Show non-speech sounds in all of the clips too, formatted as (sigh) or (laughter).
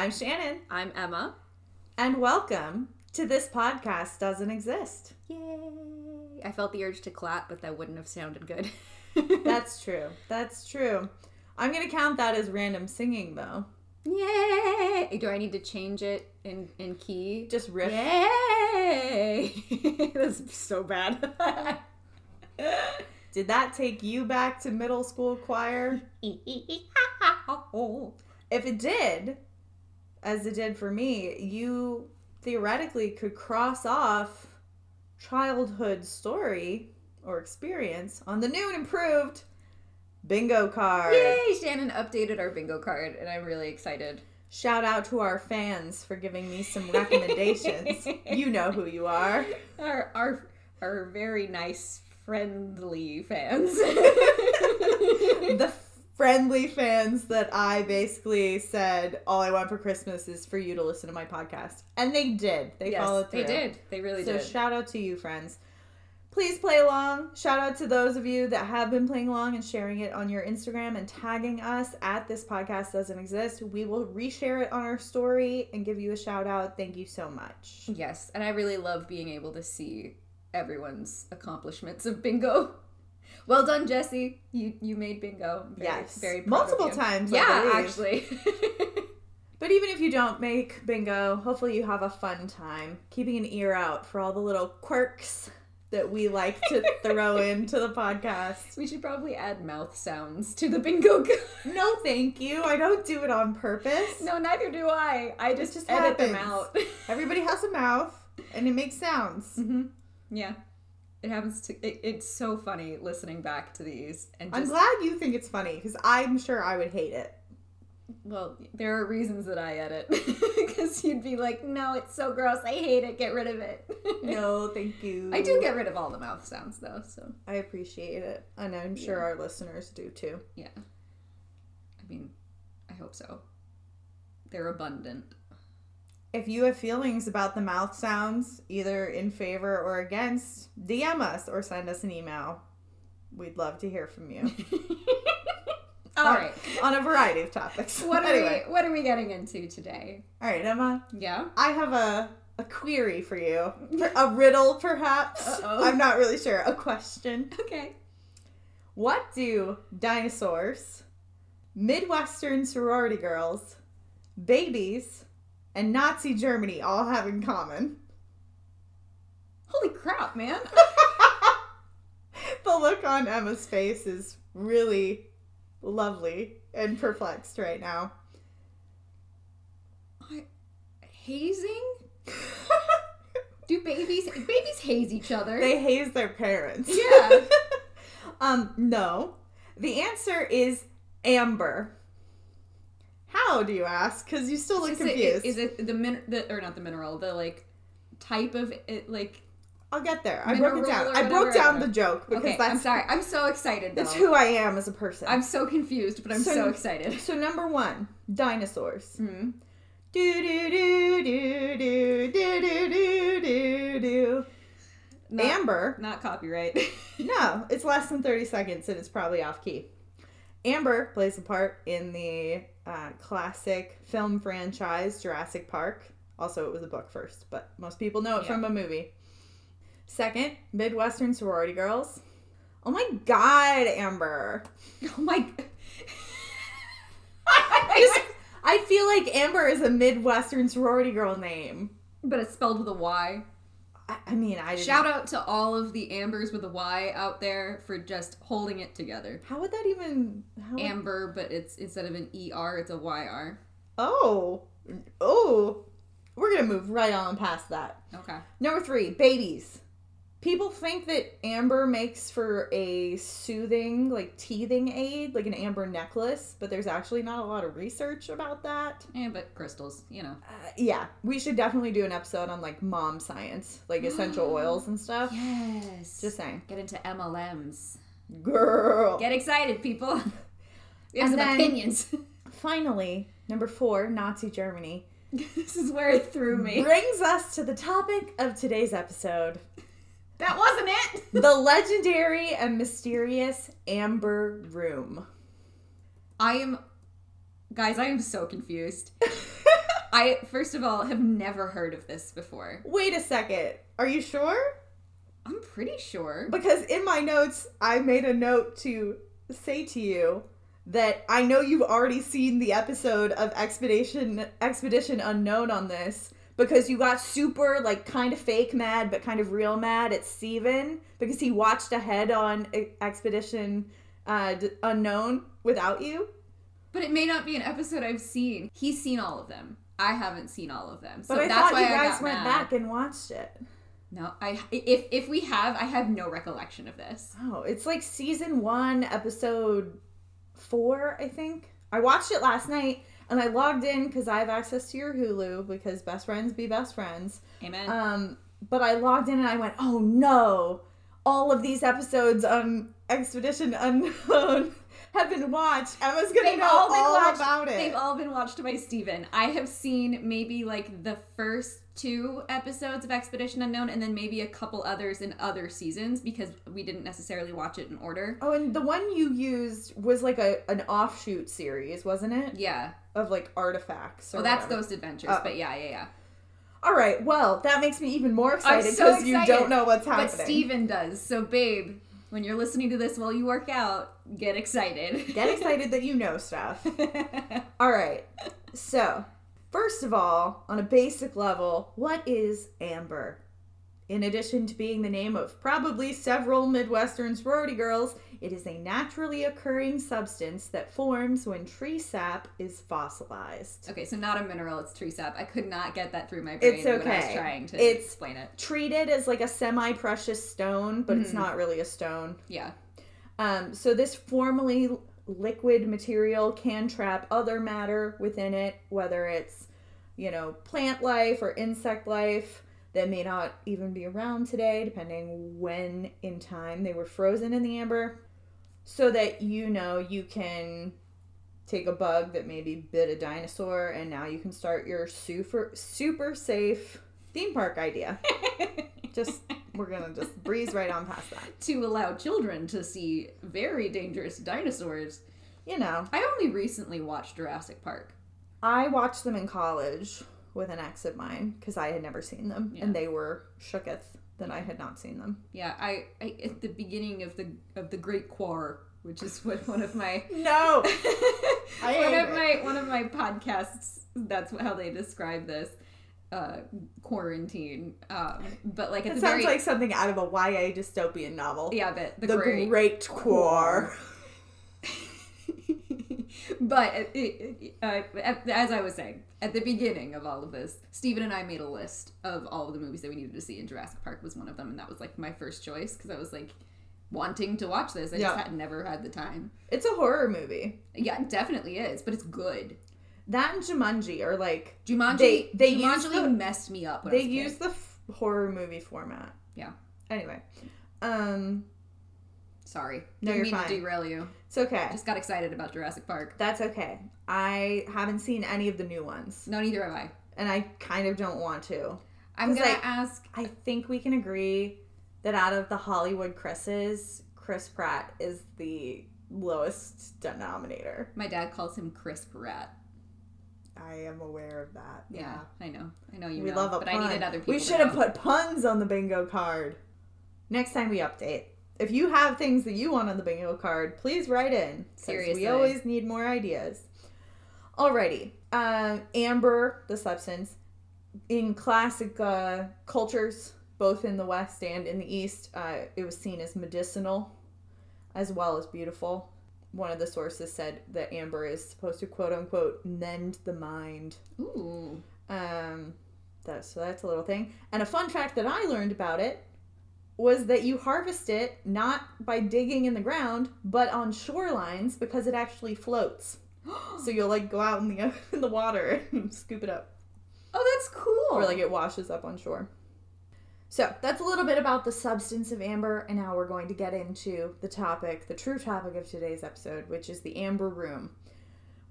I'm Shannon, I'm Emma. and welcome to This Podcast Doesn't Exist. Yay! I felt the urge to clap, but that wouldn't have sounded good. (laughs) That's (laughs) true. That's true. I'm going to count that as random singing, though. Yay! Do I need to change it in, in key? Just riff. Yay! (laughs) That's so bad. Did that take you back to middle school choir? If it did, as it did for me, you theoretically could cross off childhood story or experience on the new and improved bingo card. Yay! Shannon updated our bingo card, and I'm really excited. Shout out to our fans for giving me some recommendations. (laughs) you know who you are. Our our our very nice, friendly fans. (laughs) The friendly fans that I basically said, all I want for Christmas is for you to listen to my podcast. And they did. They yes, followed through. they did. They really So did. So shout out to you, friends. Please play along. Shout out to those of you that have been playing along and sharing it on your Instagram and tagging us at this podcast doesn't exist. We will reshare it on our story and give you a shout out. Thank you so much. Yes, and I really love being able to see everyone's accomplishments of bingo. (laughs) Well done, Jesse. You you made bingo. Very, yes. very multiple times. Yeah, actually. (laughs) But even if you don't make bingo, hopefully you have a fun time keeping an ear out for all the little quirks that we like to (laughs) throw into the podcast. we should probably add mouth sounds to the bingo. (laughs) No, thank you. I don't do it on purpose. no, neither do I. I just, just edit them out. Everybody has a mouth and it makes sounds. hmm Yeah, it happens to. It, it's so funny listening back to these and I'm glad you think it's funny because I'm sure I would hate it. Well, there are reasons that I edit (laughs) because you'd be like, "No, it's so gross. I hate it. Get rid of it." (laughs) No, thank you. I do get rid of all the mouth sounds though, so I appreciate it. And I'm sure Yeah. our listeners do too. yeah. I mean, I hope so. They're abundant. If you have feelings about the mouth sounds, either in favor or against, DM us or send us an email. We'd love to hear from you (laughs) all right. on a variety of topics. What are anyway, we what are we getting into today? all right, Emma, Yeah. I have a a query for you, (laughs) a riddle perhaps. Uh-oh. I'm not really sure. A question. Okay. What do dinosaurs, Midwestern sorority girls, babies, and Nazi Germany all have in common? Holy crap, man. (laughs) the look on Emma's face is really lovely and perplexed right now. I, hazing? Do babies babies haze each other? they haze their parents. Yeah. (laughs) um, no. The answer is amber. How do you ask? Because you still look Is confused. Is it the min the or not the mineral, the like type of it like I'll get there. I broke it down. I broke down the joke because Okay, that's I'm sorry. I'm so excited though. that's who I am as a person. I'm so confused, but I'm So- so, excited. so number one, dinosaurs. Hmm. Do do do do do do do do do do. Not, Amber. not copyright. (laughs) No, it's less than 30 seconds and it's probably off key. Amber plays a part in the uh, classic film franchise Jurassic Park. Also, it was a book first, but most people know it Yeah. from a movie. Second, Midwestern sorority girls. Oh my god, Amber. (laughs) oh my (laughs) Just, I feel like Amber is a Midwestern sorority girl name. but it's spelled with a Y. I, I mean, I didn't, Shout out to all of the Ambers with a Y out there for just holding it together. How would that even? How would- Amber, but it's instead of an ER, it's a YR. oh, oh, we're gonna move right on past that. Okay. Number three, babies. People think that amber makes for a soothing, like teething aid, like an amber necklace, but there's actually not a lot of research about that. Yeah, but crystals, you know. Uh, yeah, we should definitely do an episode on like mom science, like essential (gasps) oils and stuff. Yes. Just saying. get into MLMs. Girl. Get excited, people. (laughs) We have And some opinions. (laughs) Finally, number four, Nazi Germany, (laughs) this is where it threw me. brings us to the topic of today's episode That wasn't it. the legendary and mysterious Amber Room. I am, guys. I am so confused. (laughs) I first of all have never heard of this before. Wait a second. Are you sure? I'm pretty sure. Because in my notes, I made a note to say to you that I know you've already seen the episode of Expedition Expedition Unknown on this because you got super like kind of fake mad but kind of real mad at Steven because he watched ahead on Expedition uh, D- Unknown without you. But it may not be an episode I've seen. He's seen all of them. I haven't seen all of them. So But I that's thought why you I guys got went mad. back and watched it. No, I if if we have, I have no recollection of this. Oh, it's like season one, episode four, I think. I watched it last night and I logged in because I have access to your Hulu because best friends be best friends. Amen. Um, but I logged in and I went, oh no, all of these episodes on Expedition Unknown (laughs) have been watched. Emma's gonna They've know all all, watched. about it. They've all been watched by Steven. I have seen maybe like the first two episodes of Expedition Unknown and then maybe a couple others in other seasons because we didn't necessarily watch it in order. oh, and the one you used was like a an offshoot series, wasn't it? Yeah. Of like artifacts. Well, that's whatever. Ghost Adventures, Oh. but yeah, yeah, yeah. All right. Well, that makes me even more excited so because you don't know what's happening. But Steven does. So, babe, when you're listening to this while you work out, get excited. Get excited that you know stuff. (laughs) All right. So, first of all, on a basic level, what is amber? In addition to being the name of probably several Midwestern sorority girls, it is a naturally occurring substance that forms when tree sap is fossilized. okay, so not a mineral, it's tree sap. I could not get that through my brain It's when I was okay. trying to It's- explain it. Treated as like a semi precious stone, but it's Mhm. not really a stone. Yeah. Um, so this formally liquid material can trap other matter within it, whether it's, you know, plant life or insect life that may not even be around today, depending when in time they were frozen in the amber, so that you know you can take a bug that maybe bit a dinosaur and now you can start your super super safe theme park idea. (laughs) just we're gonna just breeze right on past that. (laughs) to allow children to see very dangerous dinosaurs. You know, I only recently watched Jurassic Park. I watched them in college with an ex of mine because I had never seen them, Yeah. and they were shooketh that I had not seen them. Yeah, I, I at the beginning of the of the Great Quar, which is what one of my (laughs) No, (laughs) one of it. my one of my podcasts. That's how they describe this uh, quarantine. Um, but like at it the sounds very like something out of a YA dystopian novel. yeah, but the, the Great. Great, Quar. (laughs) but it, it, uh, as I was saying, at the beginning of all of this, Stephen and I made a list of all of the movies that we needed to see, and Jurassic Park was one of them, and that was like my first choice because I was like wanting to watch this. I Yeah. just had never had the time. It's a horror movie. Yeah, it definitely is, but it's good. That and Jumanji are like Jumanji, They- they Jumanji the- messed me up. When they I was use the f- horror movie format. Yeah. Anyway, um, Sorry, No, didn't you're mean fine. to derail you. it's okay. Just got excited about Jurassic Park. That's okay. I haven't seen any of the new ones, No, neither have I. and I kind of don't want to. I'm gonna like, ask. I think we can agree that out of the Hollywood Chris's, Chris Pratt is the lowest denominator. My dad calls him Chris Pratt. I am aware of that. Yeah, I know. I know you we know. love a but pun. I needed other people. we should have put puns on the bingo card. Next time we update. If you have things that you want on the bingo card, please write in. Seriously. We always need more ideas. Alrighty. Um, amber, the substance, in classic uh, cultures, both in the West and in the East, uh, it was seen as medicinal as well as beautiful. One of the sources said that amber is supposed to quote unquote mend the mind. Ooh. Um, that, so that's a little thing. And a fun fact that I learned about it was that you harvest it not by digging in the ground, but on shorelines because it actually floats. (gasps) So you'll like go out in the (laughs) in the water and scoop it up, Oh, that's cool. or like it washes up on shore. So that's a little bit about the substance of amber, and now we're going to get into the topic, the true topic of today's episode, which is the amber room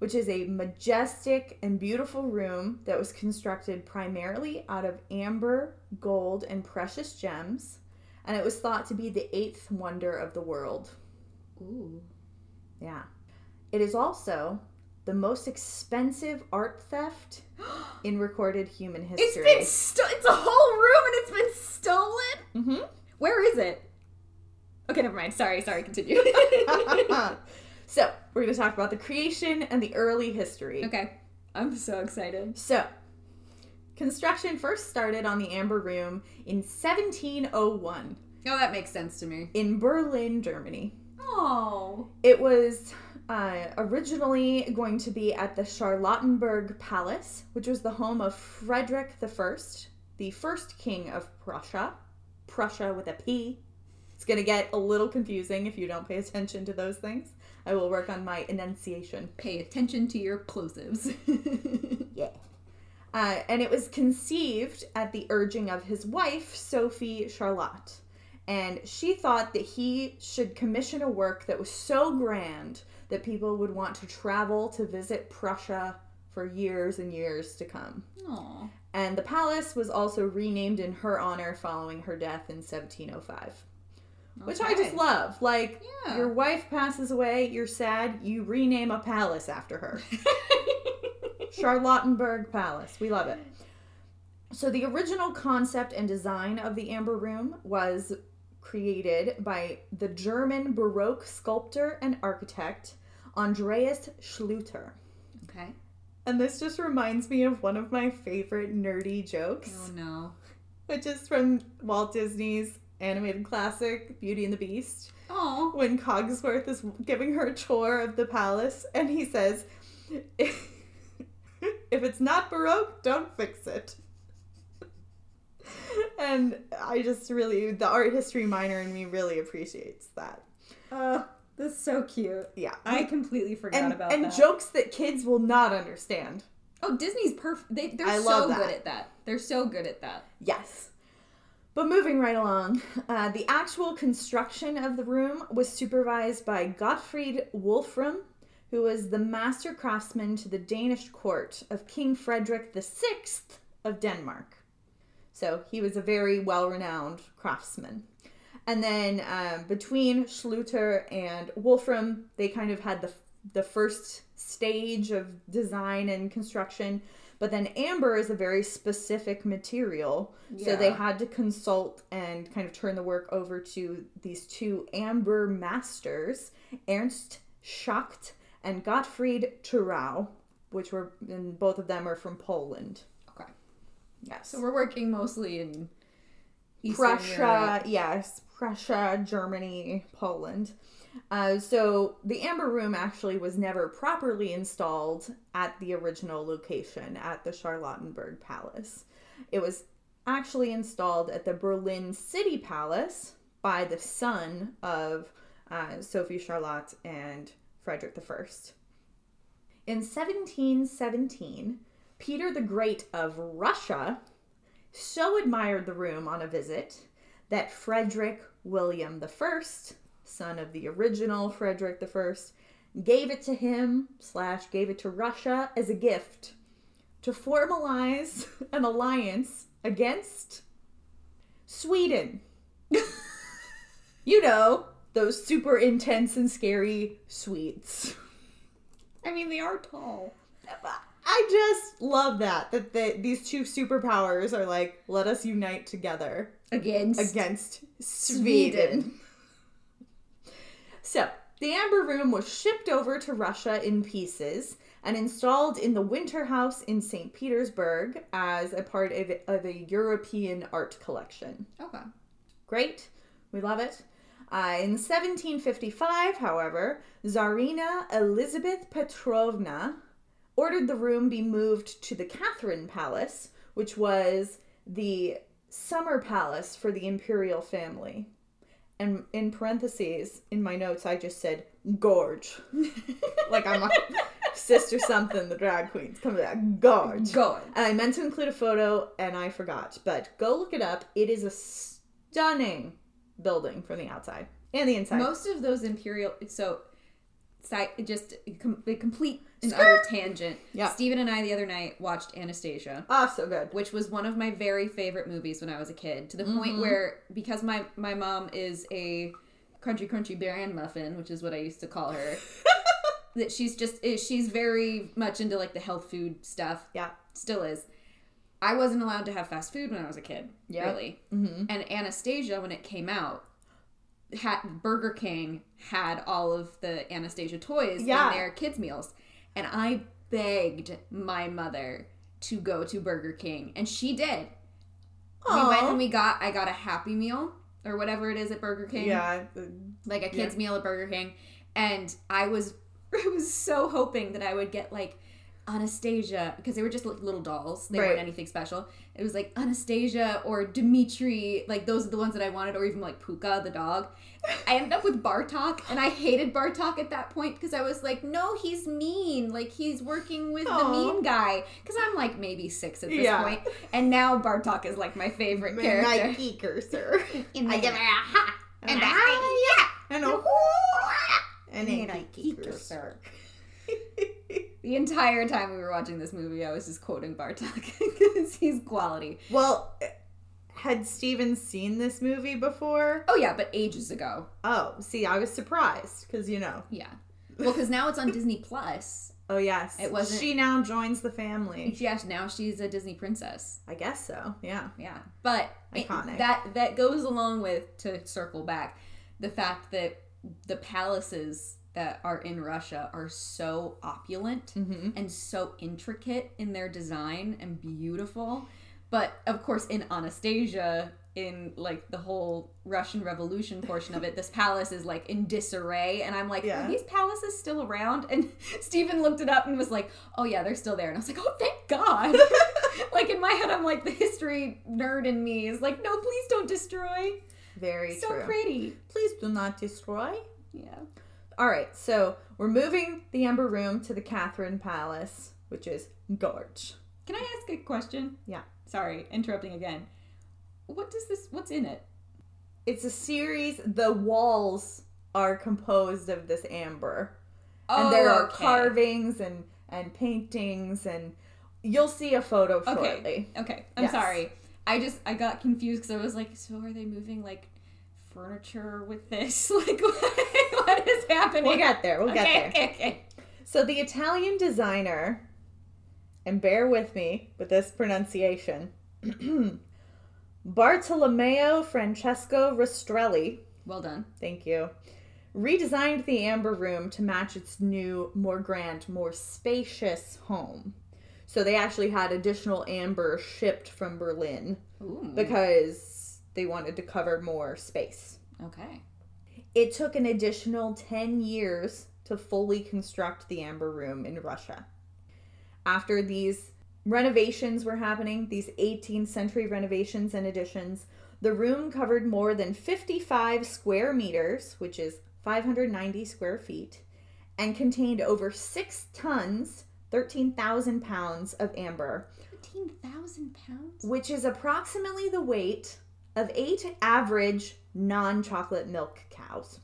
which is a majestic and beautiful room that was constructed primarily out of amber, gold, and precious gems, and it was thought to be the eighth wonder of the world. Ooh. Yeah. It is also the most expensive art theft (gasps) in recorded human history. It's been sto- it's a whole room and it's been stolen. Mhm. Where is it? Okay, never mind. Sorry, sorry. Continue. (laughs) (laughs) so, we're going to talk about the creation and the early history. okay, I'm so excited. So, construction first started on the Amber Room in 1701 Oh, that makes sense to me. in Berlin, Germany. Oh, It was uh, originally going to be at the Charlottenburg Palace, which was the home of Frederick I, the first king of Prussia. Prussia with a P. It's going to get a little confusing if you don't pay attention to those things. I will work on my enunciation. pay attention to your plosives. (laughs) Yeah. Uh, and it was conceived at the urging of his wife, Sophie Charlotte. And she thought that he should commission a work that was so grand that people would want to travel to visit Prussia for years and years to come. Aw. And the palace was also renamed in her honor following her death in 1705. Which I just love. Like, Yeah. your wife passes away, you're sad, you rename a palace after her. (laughs) Charlottenburg Palace. We love it. So the original concept and design of the Amber Room was created by the German Baroque sculptor and architect Andreas Schluter. okay. And this just reminds me of one of my favorite nerdy jokes, Oh no. which is from Walt Disney's animated classic Beauty and the Beast Oh. when Cogsworth is giving her a tour of the palace, and he says, (laughs) "If it's not baroque, don't fix it." (laughs) And I just really, the art history minor in me really appreciates that. Oh, that's so cute. Yeah, I completely forgot and about and that. And jokes that kids will not understand. oh, Disney's perfect. They, they're I so good at that. They're so good at that. Yes. But moving right along, uh, the actual construction of the room was supervised by Gottfried Wolfram, who was the master craftsman to the Danish court of King Frederick VI of Denmark. So he was a very well renowned craftsman. And then um, between Schluter and Wolfram, they kind of had the, the first stage of design and construction. But then amber is a very specific material. So they had to consult and kind of turn the work over to these two amber masters, Ernst Schacht and Gottfried Turau, which were, and both of them are from Poland. Okay. Yes. So we're working mostly in Eastern Prussia, Europe. yes, Prussia, Germany, Poland. Uh, so the Amber Room actually was never properly installed at the original location at the Charlottenburg Palace. It was actually installed at the Berlin City Palace by the son of uh, Sophie Charlotte and Frederick I. In 1717, Peter the Great of Russia so admired the room on a visit that Frederick William I, son of the original Frederick I, gave it to him slash gave it to Russia as a gift to formalize (laughs) an alliance against Sweden. you know, those super intense and scary Swedes. I mean, they are tall. I just love that that the, these two superpowers are like, let us unite together Against. against Sweden. Sweden. So, the Amber Room was shipped over to Russia in pieces and installed in the Winter House in St. Petersburg as a part of, of a European art collection. Okay. Great. We love it. Uh, in 1755, however, Tsarina Elizabeth Petrovna ordered the room be moved to the Catherine Palace, which was the summer palace for the imperial family. And in parentheses, in my notes, I just said gorge. (laughs) like I'm a sister something, the drag queens. Come back, gorge. Gorge. And I meant to include a photo and I forgot, but go look it up. It is a stunning building from the outside and the inside. Most of those imperial. So, just a complete Skirt. utter (laughs) tangent. Yeah. Stephen and I the other night watched Anastasia. Ah, so good. which was one of my very favorite movies when I was a kid. To the Mm-hmm. point where, because my my mom is a crunchy crunchy bran muffin, which is what I used to call her. (laughs) that she's just she's very much into like the health food stuff. Yeah. Still is. I wasn't allowed to have fast food when I was a kid. Yeah. Really. Mm-hmm. And Anastasia, when it came out, had Burger King had all of the Anastasia toys Yeah. in their kids meals, and I begged my mother to go to Burger King, and she did. We went and we got I got a Happy Meal or whatever it is at Burger King, Yeah. Uh, like a kids meal at Burger King, and I was (laughs) I was so hoping that I would get like Anastasia because they were just like little dolls. They Right. weren't anything special. It was like Anastasia or Dimitri, like those are the ones that I wanted, or even like Pooka the dog. I ended up with Bartok, and I hated Bartok at that point because I was like, no, he's mean. Like he's working with the mean guy. Because I'm like maybe six at this Yeah. point, and now Bartok is like my favorite character. Nike cursor. (laughs) In I the- give a ha And a uh-huh. ha and a uh-huh. and And a geeker, cursor. The entire time we were watching this movie, I was just quoting Bartok because (laughs) he's quality. Well, had Steven seen this movie before? Oh yeah, but ages ago. Oh, see, I was surprised because you know. Yeah. Well, because now it's on Disney Plus. Oh yes, It wasn't- She now joins the family. Yes, now she's a Disney princess. I guess so. Yeah. Yeah, but it- Iconic. that that goes along with to circle back the fact that the palaces that are in Russia are so opulent Mm-hmm. and so intricate in their design and beautiful. But of course, in Anastasia, in like the whole Russian Revolution portion of it, this palace is like in disarray. And I'm like, Yeah. are these palaces still around? And (laughs) Stephen looked it up and was like, oh yeah, they're still there. And I was like, oh, thank God. (laughs) like in my head, I'm like, the history nerd in me is like, no, please don't destroy. Very so true. pretty. Please do not destroy. Yeah. All right, so we're moving the Amber Room to the Catherine Palace, which is gorge. Can I ask a question? Yeah. Sorry, interrupting again. What does this, what's in it? It's a series. The walls are composed of this amber, Oh, and there are oh, okay. carvings and and paintings, and you'll see a photo Okay. shortly. Okay, I'm Yes. sorry. I just I got confused because I was like, so are they moving like furniture with this? (laughs) Like, what, what is happening? We'll get there. We'll okay, get there. Okay, okay. So the Italian designer, and bear with me with this pronunciation, (clears throat) Bartolomeo Francesco Rastrelli, Well done. thank you, redesigned the Amber Room to match its new, more grand, more spacious home. So they actually had additional amber shipped from Berlin Ooh. because they wanted to cover more space. okay. It took an additional 10 years to fully construct the Amber Room in Russia. After these renovations were happening, these 18th century renovations and additions, the room covered more than 55 square meters, which is 590 square feet, and contained over 6 tons, 13,000 pounds of amber, Thirteen thousand pounds. which is approximately the weight of eight average non chocolate milk cows.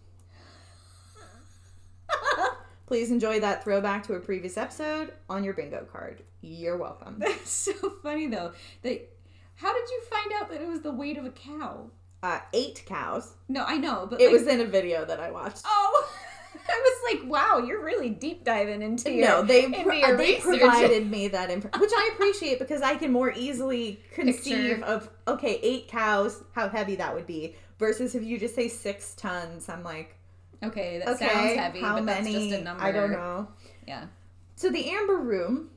(laughs) Please enjoy that throwback to a previous episode on your bingo card. You're welcome. (laughs) That's so funny though. That how did you find out that it was the weight of a cow? Uh, eight cows. No, I know, but It like- was in a video that I watched. Oh, (laughs) (laughs) I was like, wow, you're really deep diving into your no, they into your they research. provided me that information, which I appreciate because I can more easily conceive Picture. of okay, eight cows, how heavy that would be, versus if you just say six tons. I'm like, Okay, that okay, sounds heavy, how but many? that's just a number. I don't know. Yeah. So the Amber Room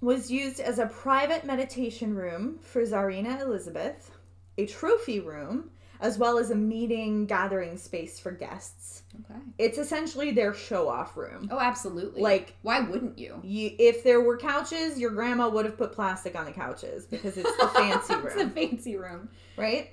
was used as a private meditation room for Tsarina Elizabeth, a trophy room, as well as a meeting gathering space for guests. Okay. It's essentially their show off room. Oh, absolutely. Like- why wouldn't you? You, if there were couches, your grandma would have put plastic on the couches because it's the (laughs) fancy room. it's a fancy room. right?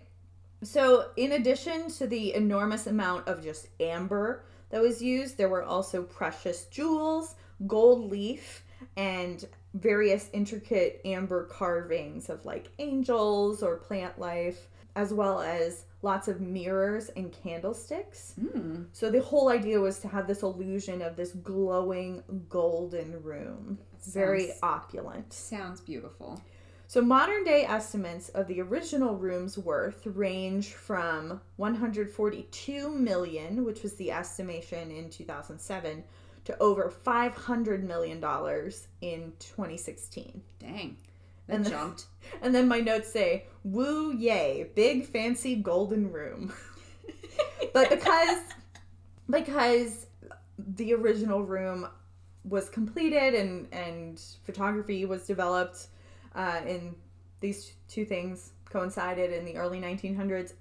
So, in addition to the enormous amount of just amber that was used, there were also precious jewels, gold leaf, and various intricate amber carvings of like angels or plant life, as well as lots of mirrors and candlesticks. Hmm. So the whole idea was to have this illusion of this glowing golden room. Very opulent. Sounds beautiful. So modern day estimates of the original room's worth range from 142 million, which was the estimation in 2007, to over $500 million in 2016. Dang. And the- jumped. (laughs) And then my notes say, woo yay, big fancy golden room. (laughs) but because because the original room was completed and and photography was developed uh, in these two things coincided in the early 1900s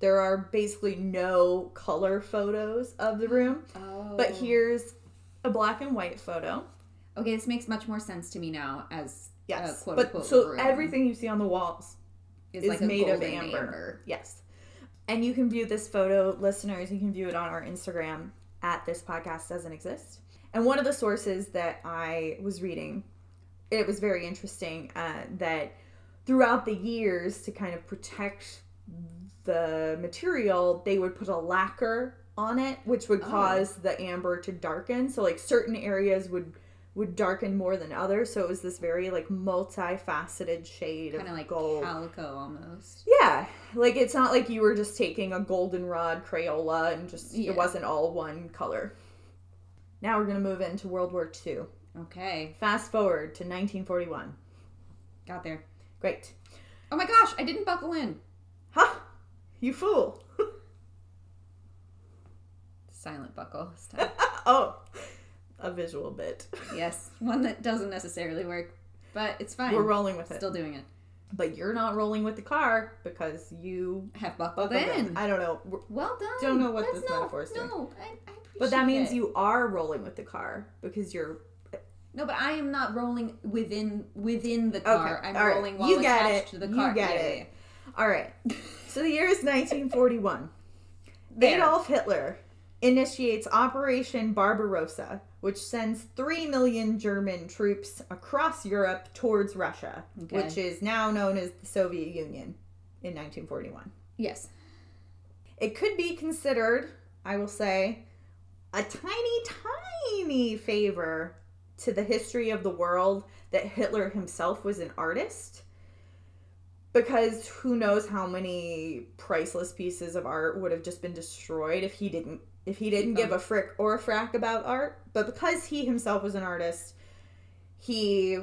there are basically no color photos of the room Oh. but here's a black and white photo Okay, this makes much more sense to me now as yes a quote but unquote so room everything you see on the walls is, is like made of golden amber. Yes. And you can view this photo, listeners, you can view it on our Instagram at this podcast doesn't exist. And one of the sources that I was reading, it was very interesting uh, that throughout the years to kind of protect the material, they would put a lacquer on it, which would Oh. cause the amber to darken. So like certain areas would would darken more than others. So it was this very like multifaceted shade Kind of like gold. calico almost. Yeah, like it's not like you were just taking a goldenrod Crayola and just Yeah. it wasn't all one color. Now we're gonna move into World War II. Okay, Fast forward to 1941. got there. Great. Oh my gosh, I didn't buckle in. Huh? You fool. (laughs) Silent buckle this time. (laughs) oh, a visual bit. (laughs) yes, one that doesn't necessarily work, but it's fine. We're rolling with it. Still doing it. But you're not rolling with the car because you Have buckled buckled in. in. I don't know. Well done. Don't know what That's this no, metaphor's doing. No, I, I appreciate But that means it. you are rolling with the car because you're No, but I am not rolling within within the car. I'm all right. rolling while You get it. to the You car. get Yeah, it. yeah, All right. (laughs) So the year is 1941. Adolf Hitler initiates Operation Barbarossa, which sends 3 million German troops across Europe towards Russia, Okay. which is now known as the Soviet Union in 1941. Yes. It could be considered, I will say, a tiny, tiny favor to the history of the world that Hitler himself was an artist. Because who knows how many priceless pieces of art would have just been destroyed if he didn't if he didn't give a frick or a frack about art. But because he himself was an artist, he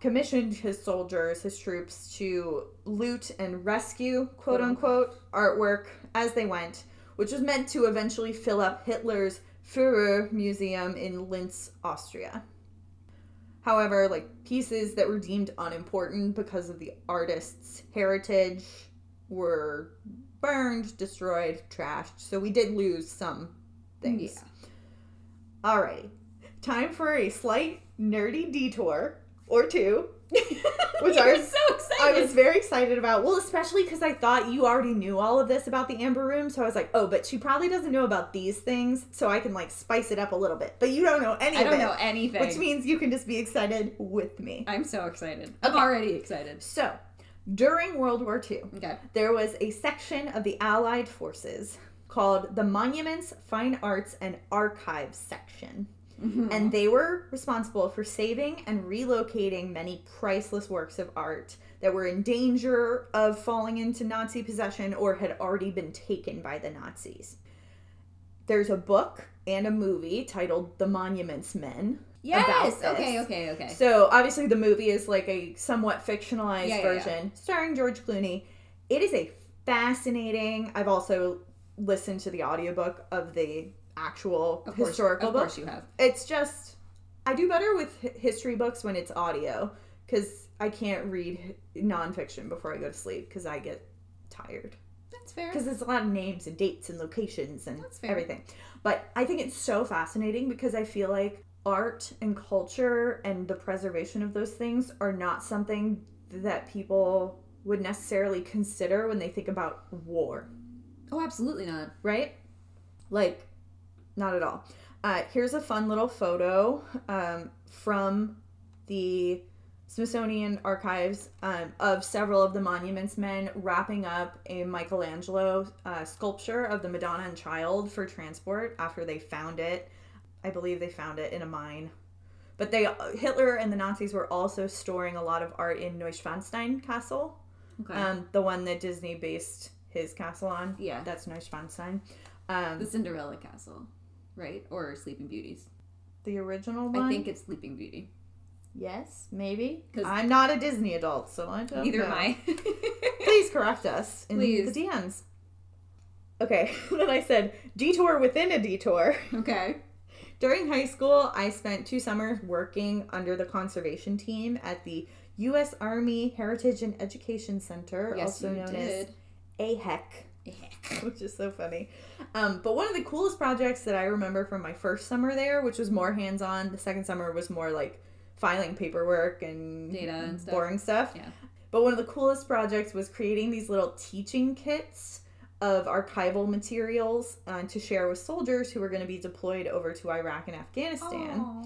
commissioned his soldiers, his troops, to loot and rescue, quote unquote, artwork as they went, which was meant to eventually fill up Hitler's Führer Museum in Linz, Austria. However, like pieces that were deemed unimportant because of the artist's heritage were burned, destroyed, trashed. So we did lose some things. Yeah. Alrighty. Time for a slight nerdy detour or two. (laughs) Which I was, so excited. I was very excited about. Well, especially because I thought you already knew all of this about the Amber Room. So I was like, oh, but she probably doesn't know about these things. So I can like spice it up a little bit. But you don't know anything. I don't it. know anything. Which means you can just be excited with me. I'm so excited. I'm already excited. So, during World War II, Okay. there was a section of the Allied forces called the Monuments, Fine Arts, and Archives section. Mhm. And they were responsible for saving and relocating many priceless works of art that were in danger of falling into Nazi possession or had already been taken by the Nazis. There's a book and a movie titled The Monuments Men. yes. about Okay. Okay. Okay. So obviously the movie is like a somewhat fictionalized Yeah, yeah, version starring George Clooney. It is a fascinating. I've also listened to the audiobook of the actual Of course, historical of book. course you have. It's just I do better with history books when it's audio cuz I can't read nonfiction before I go to sleep cuz I get tired That's fair. because there's a lot of names and dates and locations and That's fair. everything. But I think it's so fascinating because I feel like art and culture and the preservation of those things are not something that people would necessarily consider when they think about war, Oh, absolutely not. right? Like, not at all. Uh, here's a fun little photo um, from the Smithsonian Archives um, of several of the monuments men wrapping up a Michelangelo uh, sculpture of the Madonna and Child for transport after they found it. I believe they found it in a mine. But they Hitler and the Nazis were also storing a lot of art in Neuschwanstein Castle, Okay. um, the one that Disney based his castle on. yeah. That's Neuschwanstein. Um, The Cinderella Castle, right? Or Sleeping Beauties. The original one? I think it's Sleeping Beauty. Yes, maybe. 'Cause- I'm not a Disney adult, so I don't Neither know. am I. (laughs) Please correct us in Please. the DMs. Okay, (laughs) then I said detour within a detour. (laughs) okay. During high school, I spent two summers working under the conservation team at the U.S. Army Heritage and Education Center, Yes, also you known did. as AHEC. (laughs) which is so funny. Um, but one of the coolest projects that I remember from my first summer there, which was more hands on, the second summer was more like filing paperwork and Data and stuff. boring stuff. Yeah. But one of the coolest projects was creating these little teaching kits of archival materials uh, to share with soldiers who were going to be deployed over to Iraq and Afghanistan. Aw.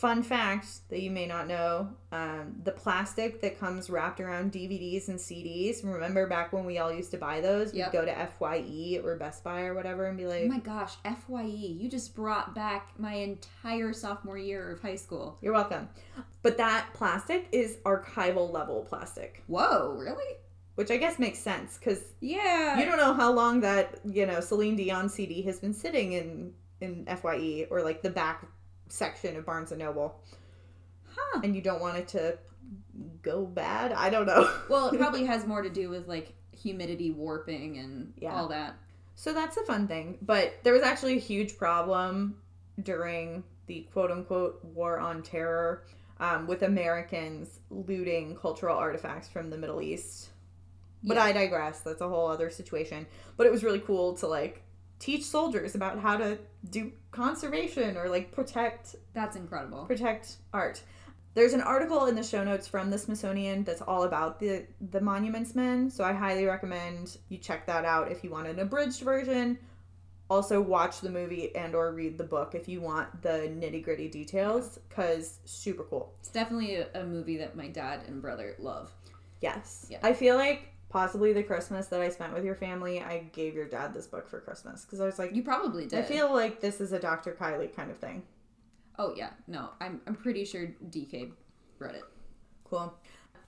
Fun fact that you may not know um, the plastic that comes wrapped around DVDs and CDs. Remember back when we all used to buy those? Yep. We'd go to FYE or Best Buy or whatever and be like, Oh my gosh, FYE, you just brought back my entire sophomore year of high school. You're welcome. But that plastic is archival level plastic, Whoa, really? which I guess makes sense because Yeah. you don't know how long that, you know, Celine Dion CD has been sitting in, in FYE or like the back section of Barnes and Noble. Huh. And you don't want it to go bad. I don't know. (laughs) Well, it probably has more to do with like humidity warping and Yeah. all that. So that's a fun thing. But there was actually a huge problem during the quote unquote war on terror um, with Americans looting cultural artifacts from the Middle East. But Yeah. I digress. That's a whole other situation. But it was really cool to like teach soldiers about how to do conservation or like protect That's incredible. protect art. There's an article in the show notes from the Smithsonian that's all about the the Monuments Men, so I highly recommend you check that out if you want an abridged version. Also, watch the movie and or read the book if you want the nitty gritty details, cause super cool. It's definitely a, a movie that my dad and brother love. Yes, Yeah. I feel like possibly the Christmas that I spent with your family, I gave your dad this book for Christmas because I was like, You probably did. I feel like this is a Dr. Kylie kind of thing. Oh yeah, no, I'm I'm pretty sure DK read it. Cool.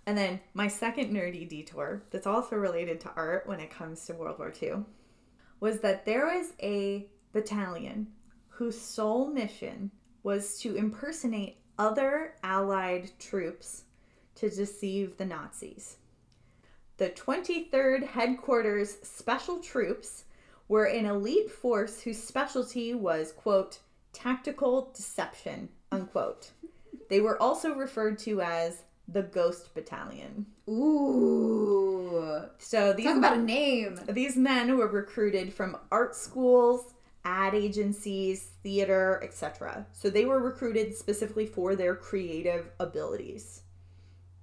And then my second nerdy detour that's also related to art when it comes to World War II was that there was a battalion whose sole mission was to impersonate other Allied troops to deceive the Nazis. The 23rd Headquarters Special Troops were an elite force whose specialty was, quote, tactical deception, unquote. They were also referred to as the Ghost Battalion. Ooh, So these talk about a name. these men were recruited from art schools, ad agencies, theater, etc. So they were recruited specifically for their creative abilities.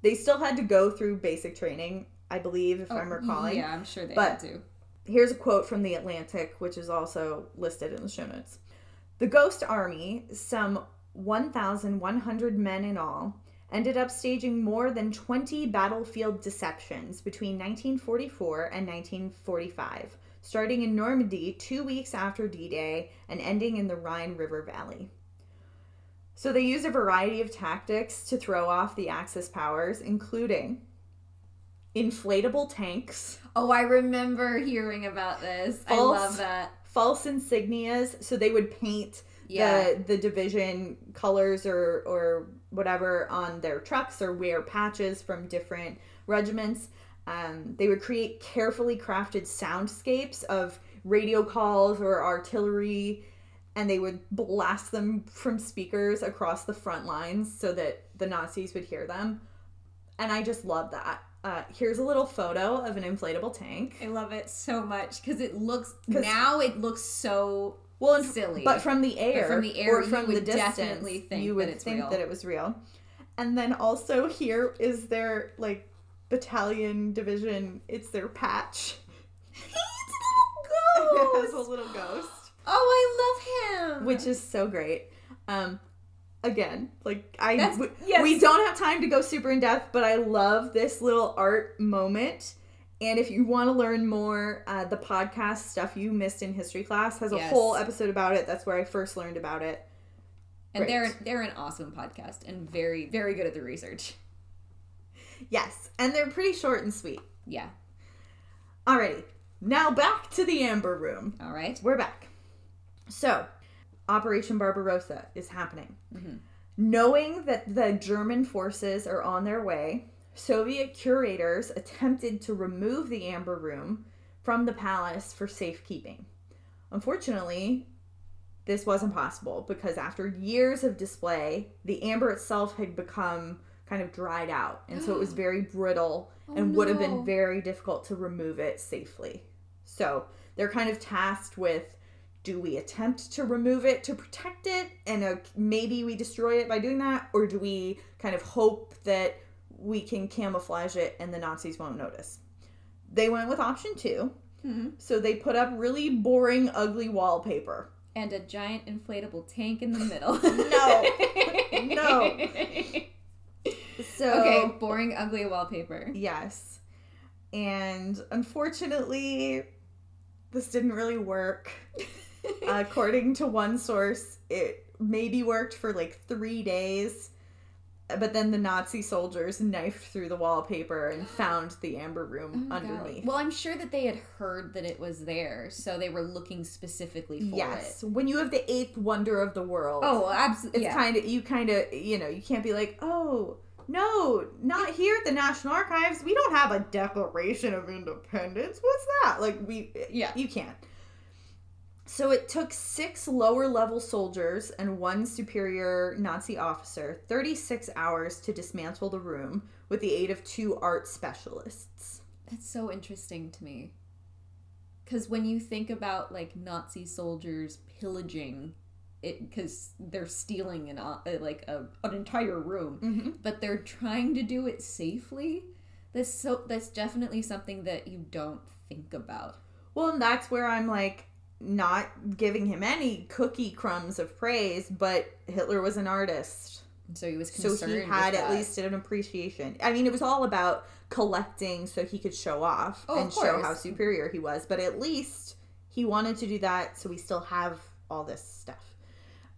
They still had to go through basic training, I believe, if oh, I'm Oh, recalling. Yeah, I'm sure they But- to. Here's a quote from The Atlantic, which is also listed in the show notes. The Ghost Army, some 1,100 men in all, ended up staging more than 20 battlefield deceptions between 1944 and 1945, starting in Normandy two weeks after D Day and ending in the Rhine River Valley. So they used a variety of tactics to throw off the Axis powers, including inflatable tanks Oh, I remember hearing about this. I False- love that. false insignias so they would paint Yeah. the the division colors or or whatever on their trucks or wear patches from different regiments um, they would create carefully crafted soundscapes of radio calls or artillery and they would blast them from speakers across the front lines so that the nazis would hear them and i just love that uh, here's a little photo of an inflatable tank I love it so much because it looks now it looks so Well, and silly. But from the air, from the air, or from the distance, you that would it's think real. that it was real. And then also here is their like battalion division. It's their patch. (laughs) it's (laughs) It has a a little ghost, Oh, I love him. which is so great. Um, again, like I, we, yes. we don't have time to go super in depth, but I love this little art moment. And if you want to learn more, uh, the podcast stuff you missed in history class has a Yes. whole episode about it. That's where I first learned about it. and they're they're an awesome podcast and very very good at the research. Yes, and they're pretty short and sweet. Yeah. Alrighty, now back to the Amber Room. All right. We're back. So, Operation Barbarossa is happening. Mm-hmm. Knowing that the German forces are on their way, Soviet curators attempted to remove the Amber Room from the palace for safekeeping. Unfortunately, this wasn't possible because after years of display, the amber itself had become kind of dried out, and so it was (gasps) very brittle oh, and would have been very difficult to remove it safely. So they're kind of tasked with do we attempt to remove it to protect it and uh, maybe we destroy it by doing that or do we kind of hope that we can camouflage it and the nazis won't notice they went with option 2 Mhm. so they put up really boring ugly wallpaper And a giant inflatable tank in the middle. (laughs) No. No. (laughs) so Okay, boring, ugly wallpaper. yes and unfortunately this didn't really work (laughs) (laughs) according to one source, it maybe worked for like three days. But then the Nazi soldiers knifed through the wallpaper and (gasps) found the amber room Oh, underneath. Well, I'm sure that they had heard that it was there, so they were looking specifically for yes, it. Yes, when you have the eighth wonder of the world, Oh, absolutely. it's kind of you kind of you know you can't be like oh no not here at the National Archives we don't have a Declaration of Independence what's that like we Yeah. you can't. So it took six lower level soldiers and one superior Nazi officer 36 hours to dismantle the room with the aid of two art specialists. That's so interesting to me. Because when you think about like Nazi soldiers pillaging it, because they're stealing an uh, like a, an entire room, Mm-hmm. but they're trying to do it safely. That's so. That's definitely something that you don't think about. Well, and that's where I'm like not giving him any cookie crumbs of praise, but Hitler was an artist. So he was So he had at least an appreciation. I mean, it was all about collecting so he could show off Oh, of and show how superior he was. But at least he wanted to do that so we still have all this stuff.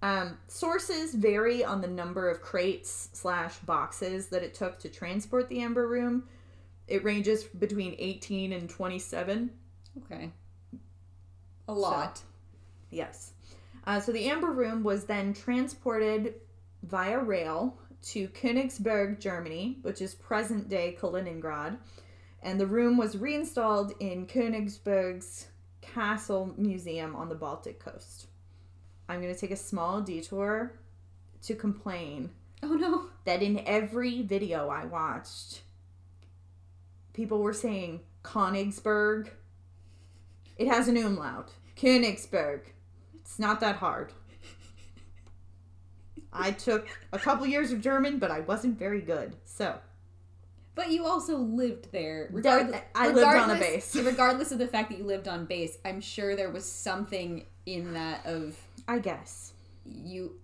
Um, sources vary on the number of crates slash boxes that it took to transport the Amber Room. It ranges between 18 and 27. Okay. A lot. Yes. Uh, so the Amber Room was then transported via rail to Königsberg, Germany, which is present day Kaliningrad. And the room was reinstalled in Königsberg's Castle Museum on the Baltic coast. I'm going to take a small detour to complain Oh no. that in every video I watched, people were saying Königsberg. It has an umlaut. Königsberg. It's not that hard. I took a couple years of German, but I wasn't very good. So, But you also lived there. Regardless, I lived on a regardless- base. (laughs) regardless of the fact that you lived on base, I'm sure there was something in that of I guess. you.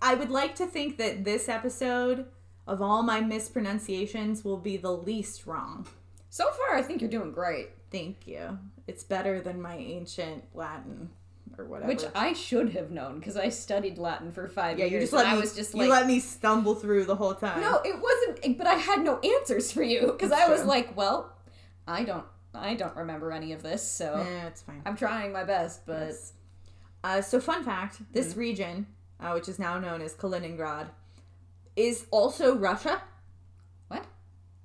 I would like to think that this episode of all my mispronunciations will be the least wrong. So far, I think you're doing great. Thank you. It's better than my ancient Latin or whatever. Which I should have known because I studied Latin for five Yeah, years. you just let I me. was just you let me stumble through the whole time. no, it wasn't. But I had no answers for you because I was true. like, well, I don't, I don't remember any of this, so Eh, it's fine. I'm trying my best. But Yes. Uh, so, fun fact: this Mm-hmm. region, uh, which is now known as Kaliningrad, is also Russia.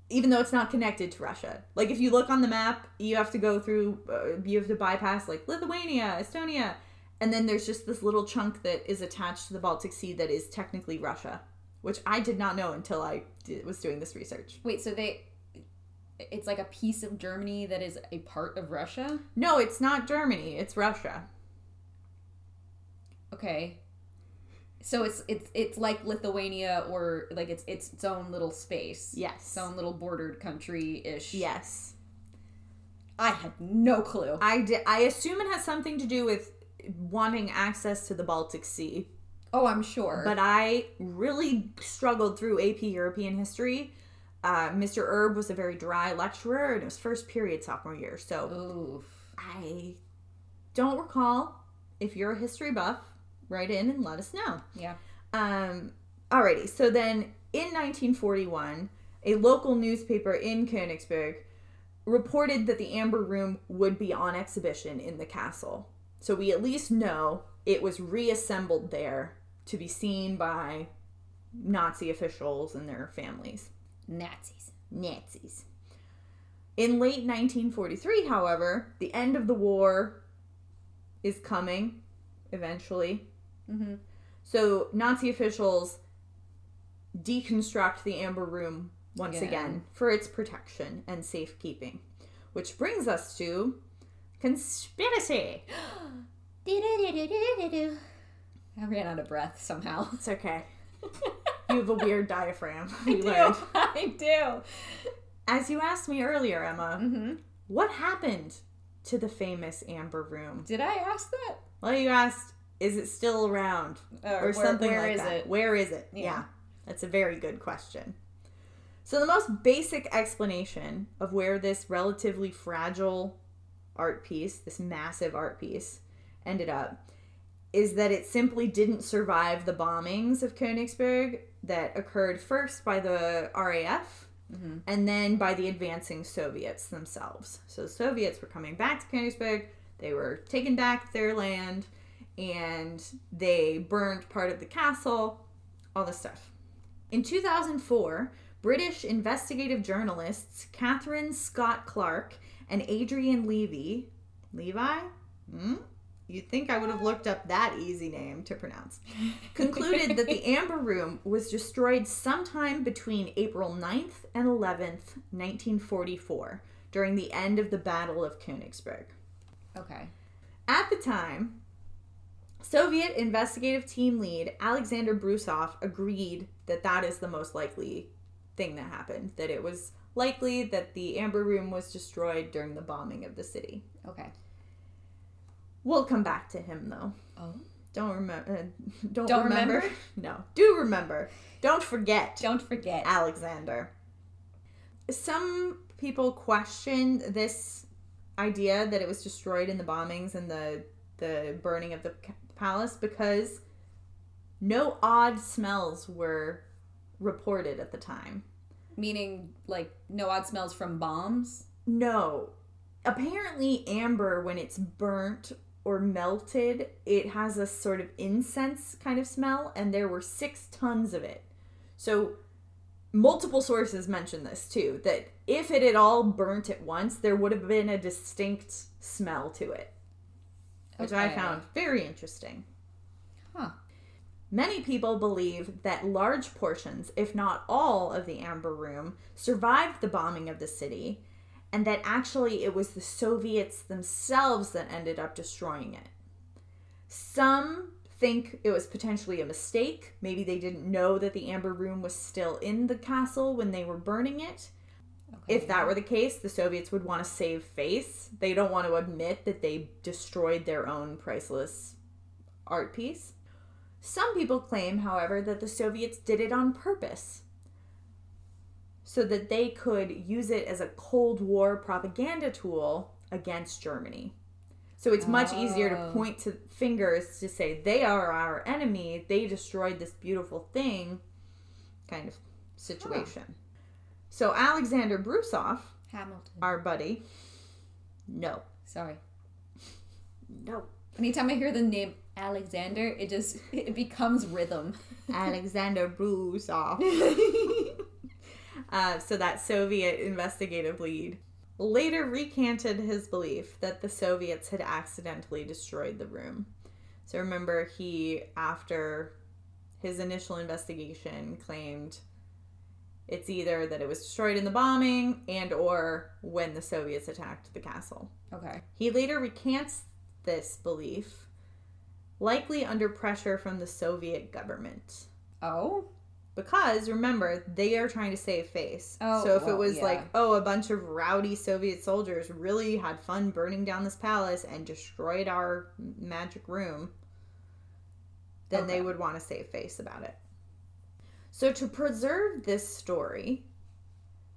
Even though it's not connected to Russia, like if you look on the map, you have to go through, uh, you have to bypass like Lithuania, Estonia, and then there's just this little chunk that is attached to the Baltic Sea that is technically Russia, which I did not know until I did, was doing this research. Wait, so they. It's like a piece of Germany that is a part of Russia. No, it's not Germany; it's Russia. Okay. So it's it's it's like Lithuania or like it's it's its own little space. Yes. Its own little bordered country ish. Yes. I had no clue. I, di- I assume it has something to do with wanting access to the Baltic Sea. Oh, I'm sure. But I really struggled through AP European history. Uh, Mr. Erb was a very dry lecturer, and it was first period sophomore year. So Oof. I don't recall. If you're a history buff, write in and let us know. Yeah. Um, alrighty, so then in 1941, a local newspaper in Königsberg reported that the Amber Room would be on exhibition in the castle. So we at least know it was reassembled there to be seen by Nazi officials and their families. Nazis. Nazis. In late 1943, however, the end of the war is coming eventually. Mm-hmm. So Nazi officials deconstruct the Amber Room once Again. again for its protection and safekeeping. Which brings us to conspiracy. (gasps) I ran out of breath somehow. It's okay. (laughs) You have a weird diaphragm. I do. learned. (laughs) I do. As you asked me earlier, Emma, Mm-hmm. what happened to the famous Amber Room? Did I ask that? Well, you asked, is it still around? Uh, or where- something where like is that. it? Where is it? Yeah. Yeah. That's a very good question. So the most basic explanation of where this relatively fragile art piece, this massive art piece, ended up is that it simply didn't survive the bombings of Königsberg that occurred first by the RAF Mhm. and then by the advancing Soviets themselves. So the Soviets were coming back to Königsberg, they were taking back their land, and they burned part of the castle, all this stuff. In 2004, British investigative journalists Catherine Scott Clark and Adrian Levy, Levi? Hmm? You'd think I would have looked up that easy name to pronounce. (laughs) Concluded that the Amber Room was destroyed sometime between April 9th and 11th, 1944, during the end of the Battle of Königsberg. Okay. At the time, Soviet investigative team lead Alexander Brusov agreed that that is the most likely thing that happened, that it was likely that the Amber Room was destroyed during the bombing of the city. Okay. We'll come back to him though. Oh. Don't remember. Uh, don't, Don't remember. remember? (laughs) No, do remember. Don't forget Don't forget. Alexander. Some people question this idea that it was destroyed in the bombings and the the burning of the palace because no odd smells were reported at the time. Meaning, like, no odd smells from bombs? No. Apparently amber when it's burnt or melted, it has a sort of incense kind of smell and there were 6 tons of it. So multiple sources mention this too that if it had all burnt at once, there would have been a distinct smell to it, which I found very interesting. Huh. Many people believe that large portions, if not all, of the Amber Room survived the bombing of the city, and that actually it was the Soviets themselves that ended up destroying it. Some think it was potentially a mistake. Maybe they didn't know that the Amber Room was still in the castle when they were burning it. Okay. If that were the case, the Soviets would want to save face. They don't want to admit that they destroyed their own priceless art piece. Some people claim, however, that the Soviets did it on purpose so that they could use it as a Cold War propaganda tool against Germany. So it's much easier to Oh. point to fingers to say they are our enemy, they destroyed this beautiful thing kind of situation. So Alexander Brusov, Hamilton. our buddy, no. Sorry. No. Anytime I hear the name Alexander, it just it becomes rhythm. (laughs) Alexander Brusov. (laughs) uh, so that Soviet investigative lead later recanted his belief that the Soviets had accidentally destroyed the room. So remember, he, after his initial investigation, claimed it's either that it was destroyed in the bombing and or when the Soviets attacked the castle. Okay. He later recants this belief, likely under pressure from the Soviet government. Oh. Because remember, they are trying to save face. Oh, so if well, it was yeah. like, oh, a bunch of rowdy Soviet soldiers really had fun burning down this palace and destroyed our magic room, then they would want to save face about it. So to preserve this story